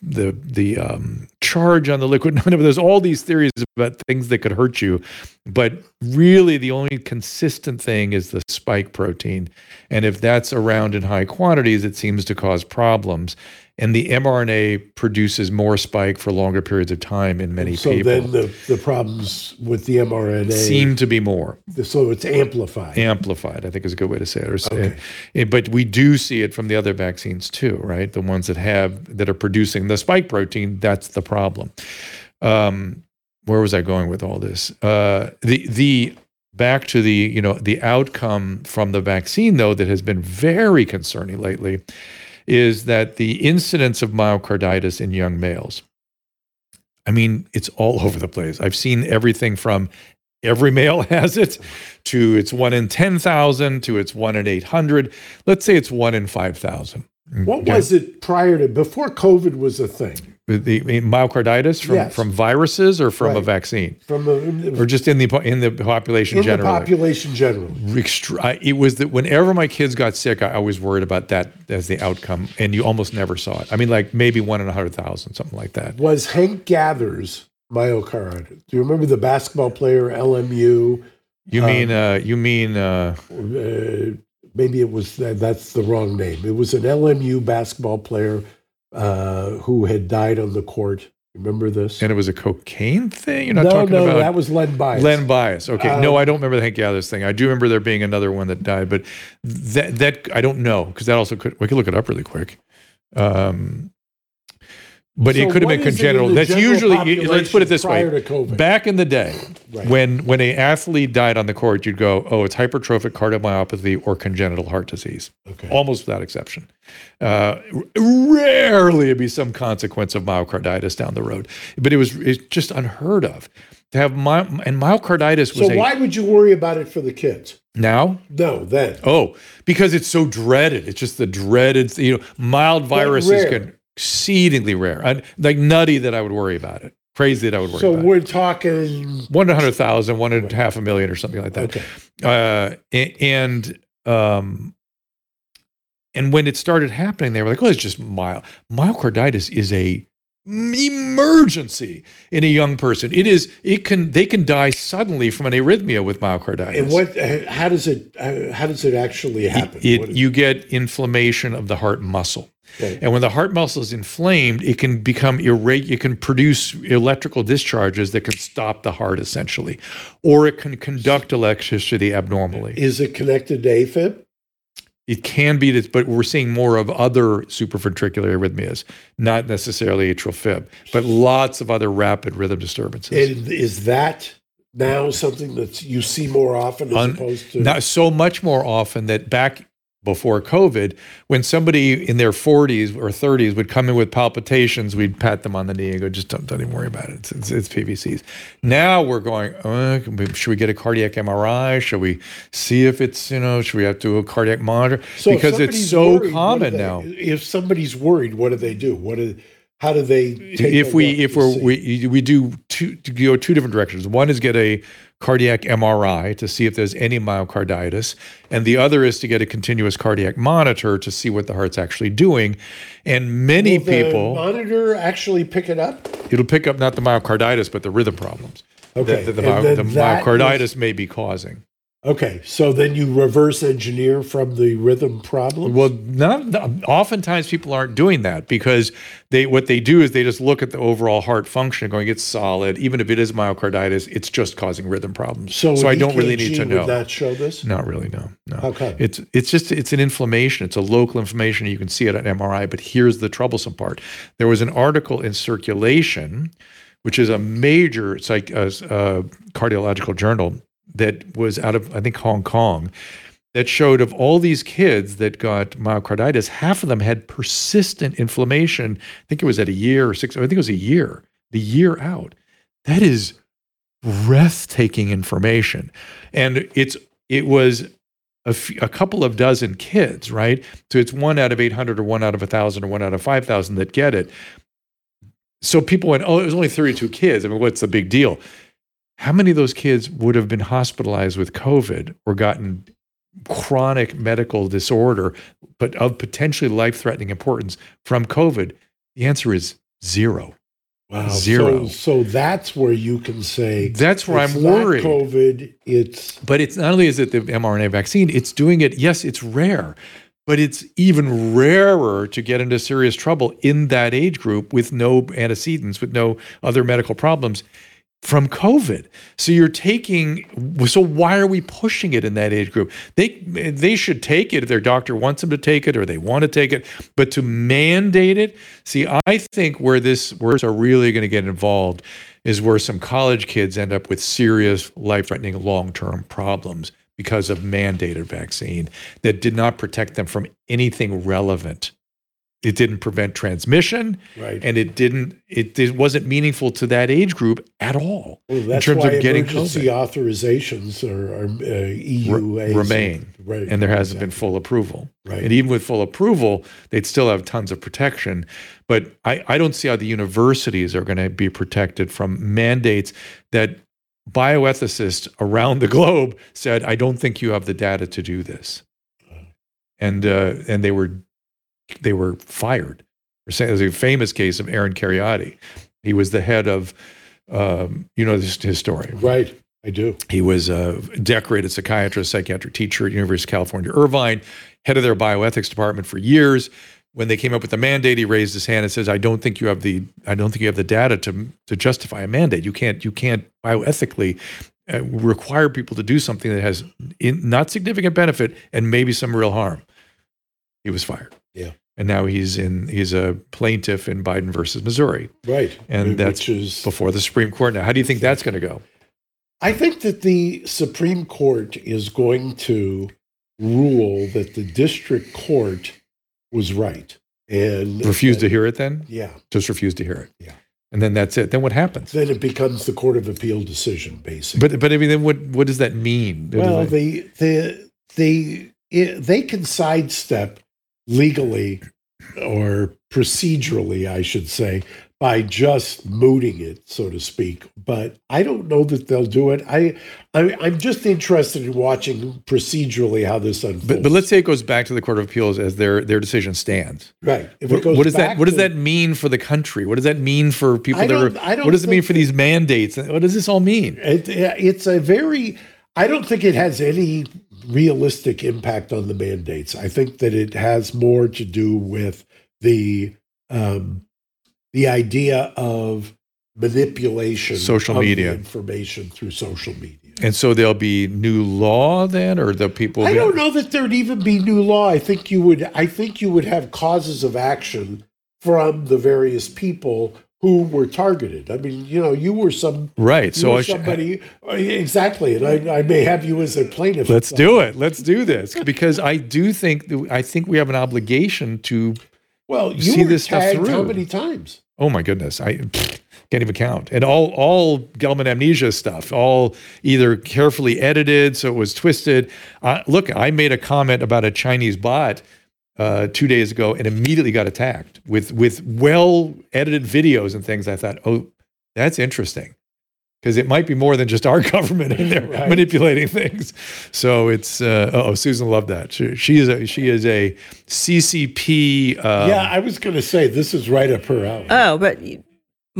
Speaker 1: the the um, charge on the liquid. There's all these theories about things that could hurt you, but really the only consistent thing is the spike protein, and if that's around in high quantities, it seems to cause problems and the mRNA produces more spike for longer periods of time in many
Speaker 3: so
Speaker 1: people.
Speaker 3: So then the, the problems with the mRNA
Speaker 1: seem to be more.
Speaker 3: So it's amplified.
Speaker 1: Amplified, I think is a good way to say it. Okay. Eh, but we do see it from the other vaccines too, right? The ones that have that are producing the spike protein, that's the problem. Um, where was I going with all this? Uh, the the back to the you know the outcome from the vaccine though that has been very concerning lately is that the incidence of myocarditis in young males, I mean, it's all over the place. I've seen everything from every male has it to it's one in 10,000 to it's one in 800. Let's say it's one in 5,000.
Speaker 3: What okay. was it prior to before COVID was a thing?
Speaker 1: The, the myocarditis from, yes. from viruses or from right. a vaccine?
Speaker 3: From
Speaker 1: a, or just in the in the population
Speaker 3: in
Speaker 1: generally.
Speaker 3: the population generally.
Speaker 1: It was that whenever my kids got sick, I was worried about that as the outcome, and you almost never saw it. I mean, like maybe one in a hundred thousand, something like that.
Speaker 3: Was Hank Gathers myocarditis? Do you remember the basketball player LMU?
Speaker 1: You mean um, uh, you mean uh,
Speaker 3: uh, maybe it was that's the wrong name. It was an LMU basketball player uh, who had died on the court. Remember this?
Speaker 1: And it was a cocaine thing. You're not
Speaker 3: no,
Speaker 1: talking
Speaker 3: no,
Speaker 1: about
Speaker 3: that was Len Bias.
Speaker 1: Len Bias. Okay, um, no, I don't remember the Hank Gathers thing. I do remember there being another one that died, but that that I don't know because that also could we could look it up really quick. Um, but so it could have been congenital. That's usually let's put it this way. Back in the day, right. when when an athlete died on the court, you'd go, "Oh, it's hypertrophic cardiomyopathy or congenital heart disease." Okay. Almost without exception. Uh, rarely it'd be some consequence of myocarditis down the road, but it was it's just unheard of to have my and myocarditis was.
Speaker 3: So why would you worry about it for the kids?
Speaker 1: Now?
Speaker 3: No, then.
Speaker 1: Oh, because it's so dreaded. It's just the dreaded, you know, mild viruses can exceedingly rare. I, like nutty that I would worry about it. Crazy that I would worry about it.
Speaker 3: so we're
Speaker 1: it.
Speaker 3: talking
Speaker 1: one hundred thousand, one and half a million, or something like that. Okay. Uh, and um, and when it started happening, they were like, "Oh, it's just mild." Myocarditis is a emergency in a young person. It is. It can. They can die suddenly from an arrhythmia with myocarditis.
Speaker 3: And what? How does it? How does it actually happen?
Speaker 1: It, it you get inflammation of the heart muscle. Okay. And when the heart muscle is inflamed, it can become irregular. It can produce electrical discharges that can stop the heart essentially, or it can conduct electricity abnormally.
Speaker 3: Is it connected to AFib?
Speaker 1: It can be, but we're seeing more of other supraventricular arrhythmias, not necessarily atrial fib, but lots of other rapid rhythm disturbances.
Speaker 3: And is that now something that you see more often as Un, opposed to
Speaker 1: not so much more often that back before COVID, when somebody in their 40s or 30s would come in with palpitations, we'd pat them on the knee and go, just don't, don't even worry about it. It's, it's, it's PVCs. Now we're going, uh, should we get a cardiac MRI? Should we see if it's, you know, should we have to do a cardiac monitor? So because it's so worried, common
Speaker 3: they,
Speaker 1: now.
Speaker 3: If somebody's worried, what do they do? What do how do they
Speaker 1: if we if we're, we we do two go two different directions one is get a cardiac mri to see if there's any myocarditis and the other is to get a continuous cardiac monitor to see what the heart's actually doing. And many
Speaker 3: Will
Speaker 1: people
Speaker 3: monitor actually pick it up?
Speaker 1: It'll pick up not the myocarditis but the rhythm problems okay. that, the, the, the myocarditis is, may be causing
Speaker 3: Okay, so then you reverse engineer from the rhythm problem.
Speaker 1: Well, not, oftentimes people aren't doing that because they what they do is they just look at the overall heart function, going it's solid. Even if it is myocarditis, it's just causing rhythm problems. So, so I don't EKG really need to know.
Speaker 3: Would that show this?
Speaker 1: Not really. No. No.
Speaker 3: Okay.
Speaker 1: It's it's just it's an inflammation. It's a local inflammation. You can see it on MRI. But here's the troublesome part. There was an article in circulation, which is a major psych, uh, uh, cardiological journal that was out of, I think, Hong Kong that showed of all these kids that got myocarditis, half of them had persistent inflammation. I think it was at a year or six, I think it was a year, the year out. That is breathtaking information. And it's it was a, f- a couple of dozen kids, right? So it's one out of 800 or one out of 1,000 or one out of 5,000 that get it. So people went, oh, it was only 32 kids. I mean, what's the big deal? How many of those kids would have been hospitalized with COVID or gotten chronic medical disorder, but of potentially life threatening importance from COVID? The answer is zero.
Speaker 3: Wow.
Speaker 1: Zero.
Speaker 3: So, so that's where you can say
Speaker 1: that's where I'm worried.
Speaker 3: COVID, it's
Speaker 1: but it's not only is it the mRNA vaccine, it's doing it. Yes, it's rare, but it's even rarer to get into serious trouble in that age group with no antecedents, with no other medical problems from COVID. So you're taking so why are we pushing it in that age group? They they should take it if their doctor wants them to take it or they want to take it, but to mandate it, see I think where this where are really going to get involved is where some college kids end up with serious life-threatening long-term problems because of mandated vaccine that did not protect them from anything relevant it didn't prevent transmission
Speaker 3: right.
Speaker 1: and it didn't it, it wasn't meaningful to that age group at all
Speaker 3: well, in terms of getting emergency COVID. authorizations or, or uh,
Speaker 1: Re- remain right. and there hasn't exactly. been full approval
Speaker 3: right.
Speaker 1: and even with full approval they'd still have tons of protection but I, I don't see how the universities are going to be protected from mandates that bioethicists around the globe said I don't think you have the data to do this and uh, and they were they were fired. There's a famous case of Aaron Kheriaty. He was the head of, um, you know, this, his story.
Speaker 3: Right. I do.
Speaker 1: He was a decorated psychiatrist, psychiatric teacher at University of California, Irvine, head of their bioethics department for years. When they came up with the mandate, he raised his hand and says, "I don't think you have the I don't think you have the data to to justify a mandate. You can't you can't bioethically uh, require people to do something that has in, not significant benefit and maybe some real harm." He was fired.
Speaker 3: Yeah
Speaker 1: and now he's in he's a plaintiff in Biden versus Missouri.
Speaker 3: Right.
Speaker 1: And that's is, before the Supreme Court now. How do you think that's going to go?
Speaker 3: I think that the Supreme Court is going to rule that the district court was right and
Speaker 1: refuse to hear it then?
Speaker 3: Yeah.
Speaker 1: Just refuse to hear it.
Speaker 3: Yeah.
Speaker 1: And then that's it. Then what happens?
Speaker 3: Then it becomes the court of appeal decision, basically.
Speaker 1: But but I mean, then what what does that mean?
Speaker 3: Well, they they they they can sidestep legally or procedurally, I should say, by just mooting it, so to speak. But I don't know that they'll do it. I, I am just interested in watching procedurally how this unfolds.
Speaker 1: But, but, let's say it goes back to the Court of Appeals as their their decision stands.
Speaker 3: Right.
Speaker 1: What, what, does that What does that mean for the country? What does that mean for people I that are? What does it mean for these mandates? What does this all mean?
Speaker 3: It, it's a very. I don't think it has any realistic impact on the mandates. I think that it has more to do with the um, the idea of manipulation,
Speaker 1: social media
Speaker 3: information through social media.
Speaker 1: And so there'll be new law then, or the people.
Speaker 3: I don't know that there'd even be new law. I think you would. I think you would have causes of action from the various people who were targeted. I mean, you know, you were some
Speaker 1: right. so
Speaker 3: were somebody uh, exactly, and I, I, may have you as a plaintiff.
Speaker 1: Let's do it. Let's do this because I do think I think we have an obligation to
Speaker 3: well you see this stuff through. How many times?
Speaker 1: Oh my goodness, I can't even count. And all all Gell-Mann amnesia stuff, all either carefully edited so it was twisted. Uh, look, I made a comment about a Chinese bot uh, two days ago and immediately got attacked with with well edited videos and things. I thought, oh, that's interesting because it might be more than just our government in there right. manipulating things. So it's uh, oh, Susan loved that. She, she, is a she is a CCP.
Speaker 3: Um, yeah, I was going to say this is right up her alley.
Speaker 4: Oh, but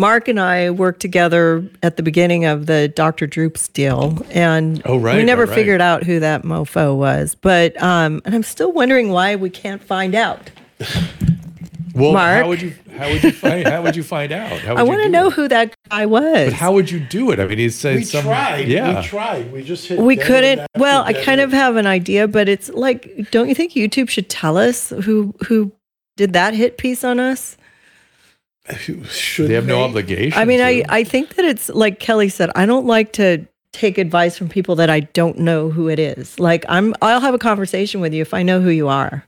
Speaker 4: Mark and I worked together at the beginning of the Dr. Droops deal, and
Speaker 1: oh, right,
Speaker 4: we never
Speaker 1: right,
Speaker 4: figured out who that mofo was. But um, and I'm still wondering why we can't find out.
Speaker 1: well, Mark, how would you how would you find how would you find out?
Speaker 4: I want to know it? who that guy was.
Speaker 1: But how would you do it? I mean, he said
Speaker 3: we
Speaker 1: some,
Speaker 3: tried.
Speaker 1: Yeah,
Speaker 3: we tried. We just
Speaker 4: we couldn't. Well, I kind of have an idea, but it's like, don't you think YouTube should tell us who who did that hit piece on us?
Speaker 3: Should
Speaker 1: they have they? no obligation?
Speaker 4: I mean, I, I think that it's like Kelly said, I don't like to take advice from people that I don't know who it is. Like I'm I'll have a conversation with you if I know who you are.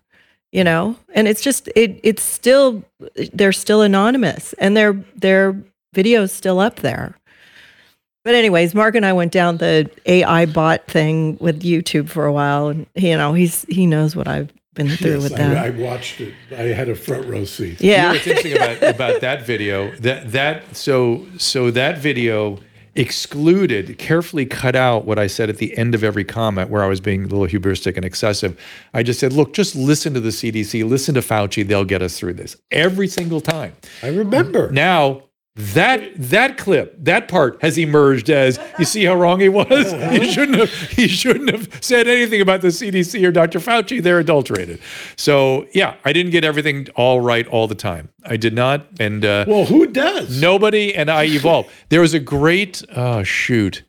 Speaker 4: You know? And it's just it it's still they're still anonymous and their their video's still up there. But anyways, Mark and I went down the AI bot thing with YouTube for a while and you know, he's he knows what I've been through yes, with that.
Speaker 3: I, I, watched it. I had a front row seat.
Speaker 4: Yeah.
Speaker 1: You know what's interesting about, about that video? That that so so that video excluded, carefully cut out what I said at the end of every comment where I was being a little hubristic and excessive. I just said, look, just listen to the CDC, listen to Fauci, they'll get us through this every single time.
Speaker 3: I remember.
Speaker 1: Now that that clip, that part has emerged as you see how wrong he was. he shouldn't have. He shouldn't have said anything about the CDC or Dr. Fauci. They're adulterated. So yeah, I didn't get everything all right all the time. I did not. And uh,
Speaker 3: well, who does?
Speaker 1: Nobody. And I evolved. there was a great. Oh shoot.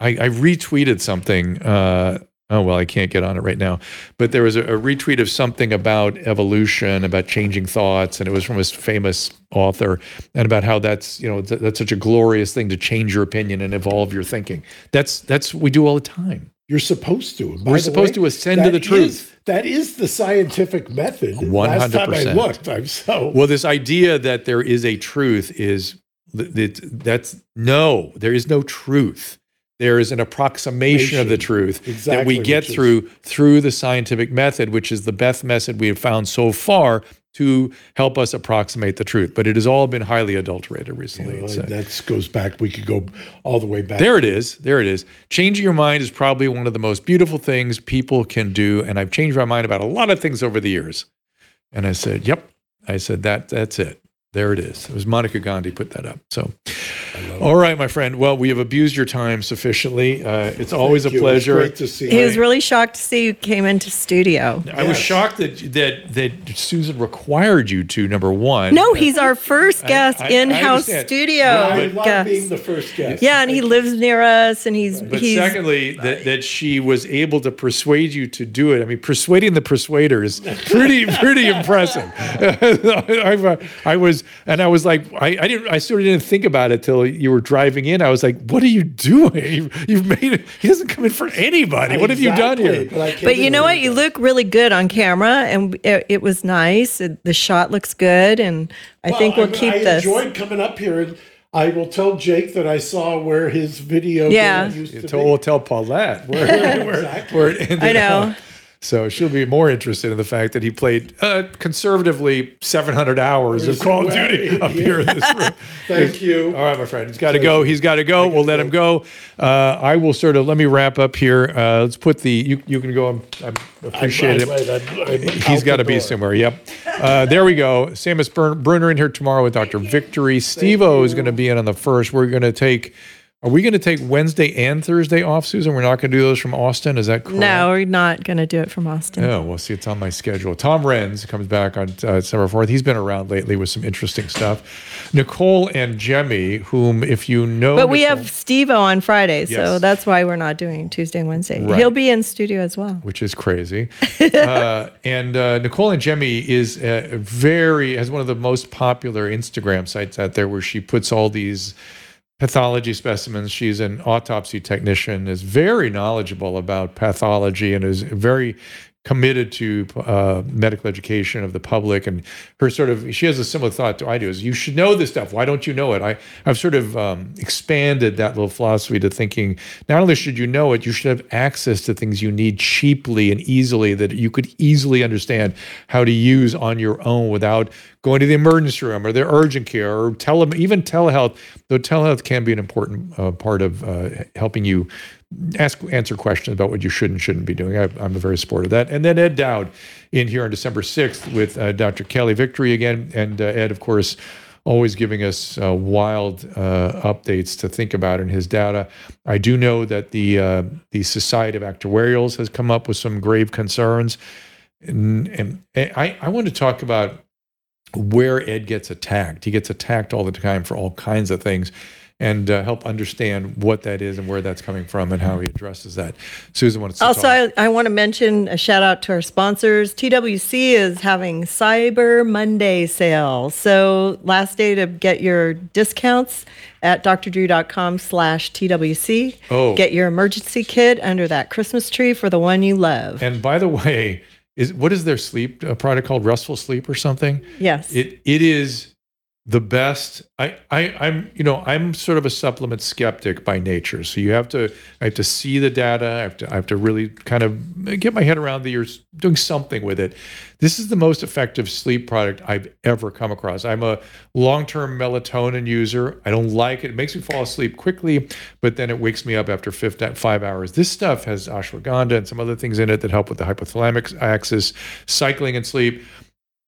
Speaker 1: I, I retweeted something. Uh, oh well i can't get on it right now. But there was a, a, retweet of something about evolution about changing thoughts and it was from a famous author and about how that's you know th- that's such a glorious thing to change your opinion and evolve your thinking. That's that's what we do all the time.
Speaker 3: You're supposed to.
Speaker 1: We're supposed way, to ascend to the truth.
Speaker 3: is, that is the scientific method.
Speaker 1: 100%
Speaker 3: Last time I looked i'm so
Speaker 1: well this idea that there is a truth is that that's no there is no truth there is an approximation of the truth exactly, that we get through is. through the scientific method, which is the best method we have found so far to help us approximate the truth. But it has all been highly adulterated recently.
Speaker 3: Yeah, that goes back. We could go all the way back.
Speaker 1: There it is. There it is. Changing your mind is probably one of the most beautiful things people can do. And I've changed my mind about a lot of things over the years. And I said, "Yep." I said that. That's it. There it is. It was Monica Gandhi put that up. So, all right, my friend. Well, we have abused your time sufficiently. Uh, it's always
Speaker 3: Thank
Speaker 1: a pleasure.
Speaker 3: great to see.
Speaker 4: He was really shocked to see you came into studio.
Speaker 1: I yes. was shocked that that that Susan required you to. Number one.
Speaker 4: No, he's our first guest, I, I, in-house I studio.
Speaker 3: I love guest. being the first guest.
Speaker 4: Yeah, and he lives near us, and he's.
Speaker 1: But
Speaker 4: he's,
Speaker 1: secondly, that that she was able to persuade you to do it. I mean, persuading the persuaders, pretty pretty impressive. I, I was and I was like, I, I didn't, I sort of didn't think about it till you were driving in. I was like, what are you doing? You've, you've made it. He doesn't come in for anybody. What have you done here?
Speaker 4: But, but you know what? You look really good on camera, and it, it was nice. It, the shot looks good, and I well, think we'll I, keep
Speaker 3: I
Speaker 4: this.
Speaker 3: I enjoyed coming up here and. I will tell Jake that I saw where his video
Speaker 4: yeah.
Speaker 3: used to
Speaker 1: We'll tell Paulette where, where,
Speaker 3: exactly.
Speaker 1: where it ended
Speaker 4: I know.
Speaker 1: Up. So she'll be more interested in the fact that he played uh, conservatively 700 hours of Call of Duty up yeah. here in this room.
Speaker 3: Thank you.
Speaker 1: All right, my friend. He's got to go. He's got to go. We'll let him go. Uh, I will sort of let me wrap up here. Uh, let's put the you. You can go. I appreciate
Speaker 3: I'm, it. I'm, I'm,
Speaker 1: He's got to be somewhere. Yep. Uh, there we go. Seamus Bruner in here tomorrow with Dr. Victory. Steve O is going to be in on the first. We're going to take Are we going to take Wednesday and Thursday off, Susan? We're not going to do those from Austin. Is that correct?
Speaker 4: No, we're not going to do it from Austin.
Speaker 1: Oh, we'll see. It's on my schedule. Tom Renz comes back on uh, December 4th. He's been around lately with some interesting stuff. Nicole Angemi, whom, if you know.
Speaker 4: But we have Steve on Friday, so that's why we're not doing Tuesday and Wednesday. Right. He'll be in studio as well.
Speaker 1: Which is crazy. uh, and uh, Nicole Angemi is very, has one of the most popular Instagram sites out there where she puts all these pathology specimens. She's an autopsy technician, is very knowledgeable about pathology, and is very committed to uh, medical education of the public and her sort of she has a similar thought to i do is you should know this stuff. Why don't you know it? I, i've sort of um, expanded that little philosophy to thinking not only should you know it you should have access to things you need cheaply and easily that you could easily understand how to use on your own without going to the emergency room or the urgent care or tele, even telehealth though telehealth can be an important uh, part of uh, helping you ask answer questions about what you should and shouldn't be doing. I, am a very supporter of that. And then Ed Dowd in here on December 6th with uh, Dr. Kelly Victory again. And uh, Ed, of course, always giving us uh, wild uh, updates to think about in his data. I do know that the uh, the Society of Actuarials has come up with some grave concerns. And, and I, I want to talk about where Ed gets attacked. He gets attacked all the time for all kinds of things and uh, help understand what that is and where that's coming from and how he addresses that. Susan wants to
Speaker 4: also. I, I, want to mention a shout out to our sponsors. TWC is having Cyber Monday sale, so last day to get your discounts at drdrew.com/slash TWC. Oh, get your emergency kit under that Christmas tree for the one you love.
Speaker 1: And by the way. Is what is their sleep a product called? Restful Sleep or something?
Speaker 4: Yes.
Speaker 1: It it is the best I, I i'm you know i'm sort of a supplement skeptic by nature. So you have to i have to see the data. I have to i have to really kind of get my head around that you're doing something with it. This is the most effective sleep product i've ever come across. I'm a long-term melatonin user. I don't like it. It makes me fall asleep quickly but then it wakes me up after five hours. This stuff has ashwagandha and some other things in it that help with the hypothalamic axis cycling and sleep.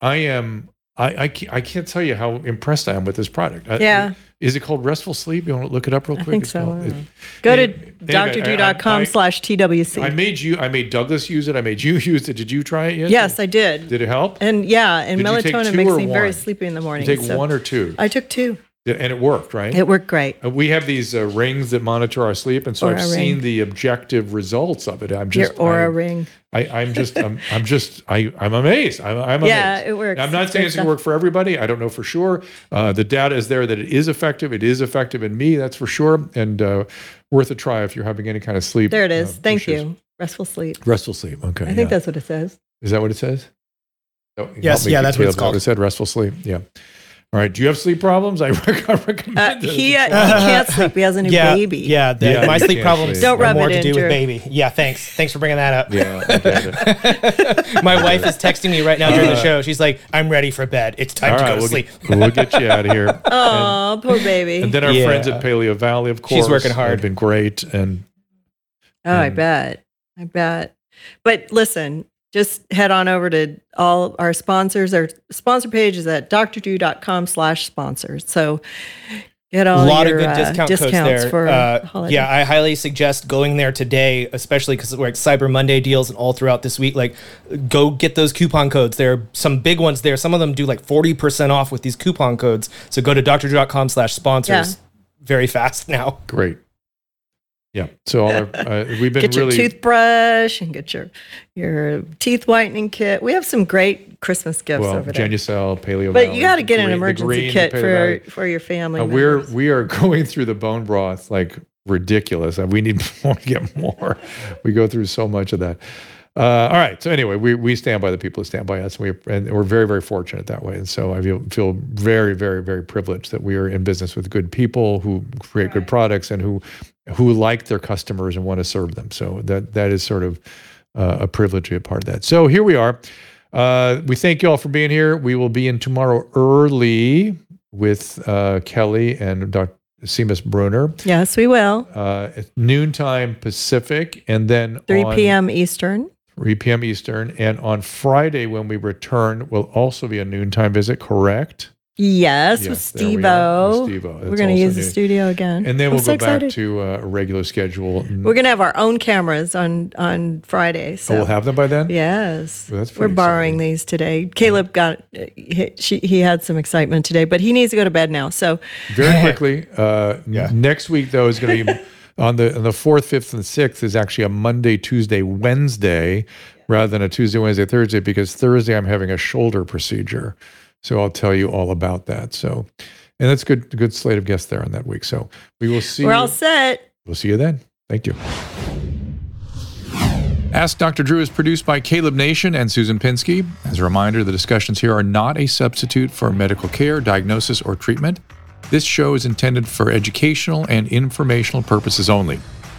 Speaker 1: I am I, I, can't, I can't tell you how impressed I am with this product.
Speaker 4: Yeah.
Speaker 1: Is it called Restful Sleep? You want to look it up real quick?
Speaker 4: I think so. Called, it, Go to drdrew.com slash TWC.
Speaker 1: I made you, I made Douglas use it. I made you use it. Did you try it yet?
Speaker 4: Yes, I did.
Speaker 1: Did it help?
Speaker 4: And yeah, and did melatonin makes me one? very sleepy in the morning.
Speaker 1: You take so one or two?
Speaker 4: I took two.
Speaker 1: And it worked, right?
Speaker 4: It worked great.
Speaker 1: Uh, we have these uh, rings that monitor our sleep, and so Oura I've seen the objective results of it. I'm just
Speaker 4: your Oura I, ring.
Speaker 1: I, am just, I'm, I'm, just, I, I'm amazed. I'm, I'm
Speaker 4: yeah,
Speaker 1: amazed.
Speaker 4: it works.
Speaker 1: I'm not it's saying it's going to work for everybody. I don't know for sure. Uh, the data is there that it is effective. It is effective in me, that's for sure, and uh, worth a try if you're having any kind of sleep.
Speaker 4: There it is. Uh, Thank issues. you. Restful sleep.
Speaker 1: Restful sleep. Okay.
Speaker 4: I think that's what it says.
Speaker 1: Is that what it says?
Speaker 9: Oh, yes. Yeah, that's what it's called.
Speaker 1: It said restful sleep. Yeah. All right. Do you have sleep problems? I recommend
Speaker 4: uh, he, uh, he can't sleep. He has a new
Speaker 9: yeah,
Speaker 4: baby.
Speaker 9: Yeah. The, yeah my sleep problems sleep. don't rub more it to do with baby. Yeah. Thanks. Thanks for bringing that up.
Speaker 1: Yeah.
Speaker 9: my wife is texting me right now during the uh, show. She's like, "I'm ready for bed. It's time to go
Speaker 1: we'll
Speaker 9: sleep."
Speaker 1: Get, we'll get you out of here.
Speaker 4: Oh, poor baby.
Speaker 1: And then our yeah. friends at Paleovalley, of course,
Speaker 9: she's working hard.
Speaker 1: Have been great. And
Speaker 4: oh, and, I bet. I bet. But listen, just head on over to all our sponsors. Our sponsor page is at drdrew.com slash sponsors. So get all a lot your, of good uh, discount discounts codes there. For uh,
Speaker 9: yeah, I highly suggest going there today, especially because we're like Cyber Monday deals and all throughout this week. Like, go get those coupon codes. There are some big ones there. Some of them do like 40% off with these coupon codes. So go to drdrew.com slash sponsors yeah. very fast now.
Speaker 1: Great. Yeah. So all our, uh, we've been
Speaker 4: get
Speaker 1: really
Speaker 4: your toothbrush and get your your teeth whitening kit. We have some great Christmas gifts well, over there.
Speaker 1: Paleo.
Speaker 4: But you got to get an emergency kit for for your family. Uh,
Speaker 1: we're we are going through the bone broth like ridiculous. and We need more, to get more. We go through so much of that. Uh, all right. So anyway, we, we stand by the people who stand by us, and, we, and we're very very fortunate that way. And so I feel feel very very very privileged that we are in business with good people who create right. good products and who who like their customers and want to serve them. So that that is sort of uh, a privilege to be a part of that. So here we are. Uh, we thank you all for being here. We will be in tomorrow early with uh, Kelly and Dr. Seamus Bruner.
Speaker 4: Yes, we will.
Speaker 1: Uh, at noontime Pacific, and then
Speaker 4: 3 p.m. Eastern.
Speaker 1: 3 p.m. Eastern. And on Friday, when we return, will also be a noontime visit, correct?
Speaker 4: Yes, yes with Steve O. We are going to use the studio again.
Speaker 1: And then we'll go back to uh, a regular schedule.
Speaker 4: We're going to have our own cameras on on Friday. So
Speaker 1: oh, we'll have them by then.
Speaker 4: Yes, well, we're borrowing exciting. these today. Caleb got he, she, he had some excitement today, but he needs to go to bed now. So
Speaker 1: very quickly, uh, yeah. next week though is going to be. on the on the fourth, fifth, and sixth is actually a Monday, Tuesday, Wednesday, rather than a Tuesday, Wednesday, Thursday, because Thursday I'm having a shoulder procedure. So I'll tell you all about that. So, and that's good, good slate of guests there on that week. So we will see.
Speaker 4: We're all set.
Speaker 1: We'll see you then. Thank you. Ask Dr. Drew is produced by Caleb Nation and Susan Pinsky. As a reminder, the discussions here are not a substitute for medical care, diagnosis, or treatment. This show is intended for educational and informational purposes only.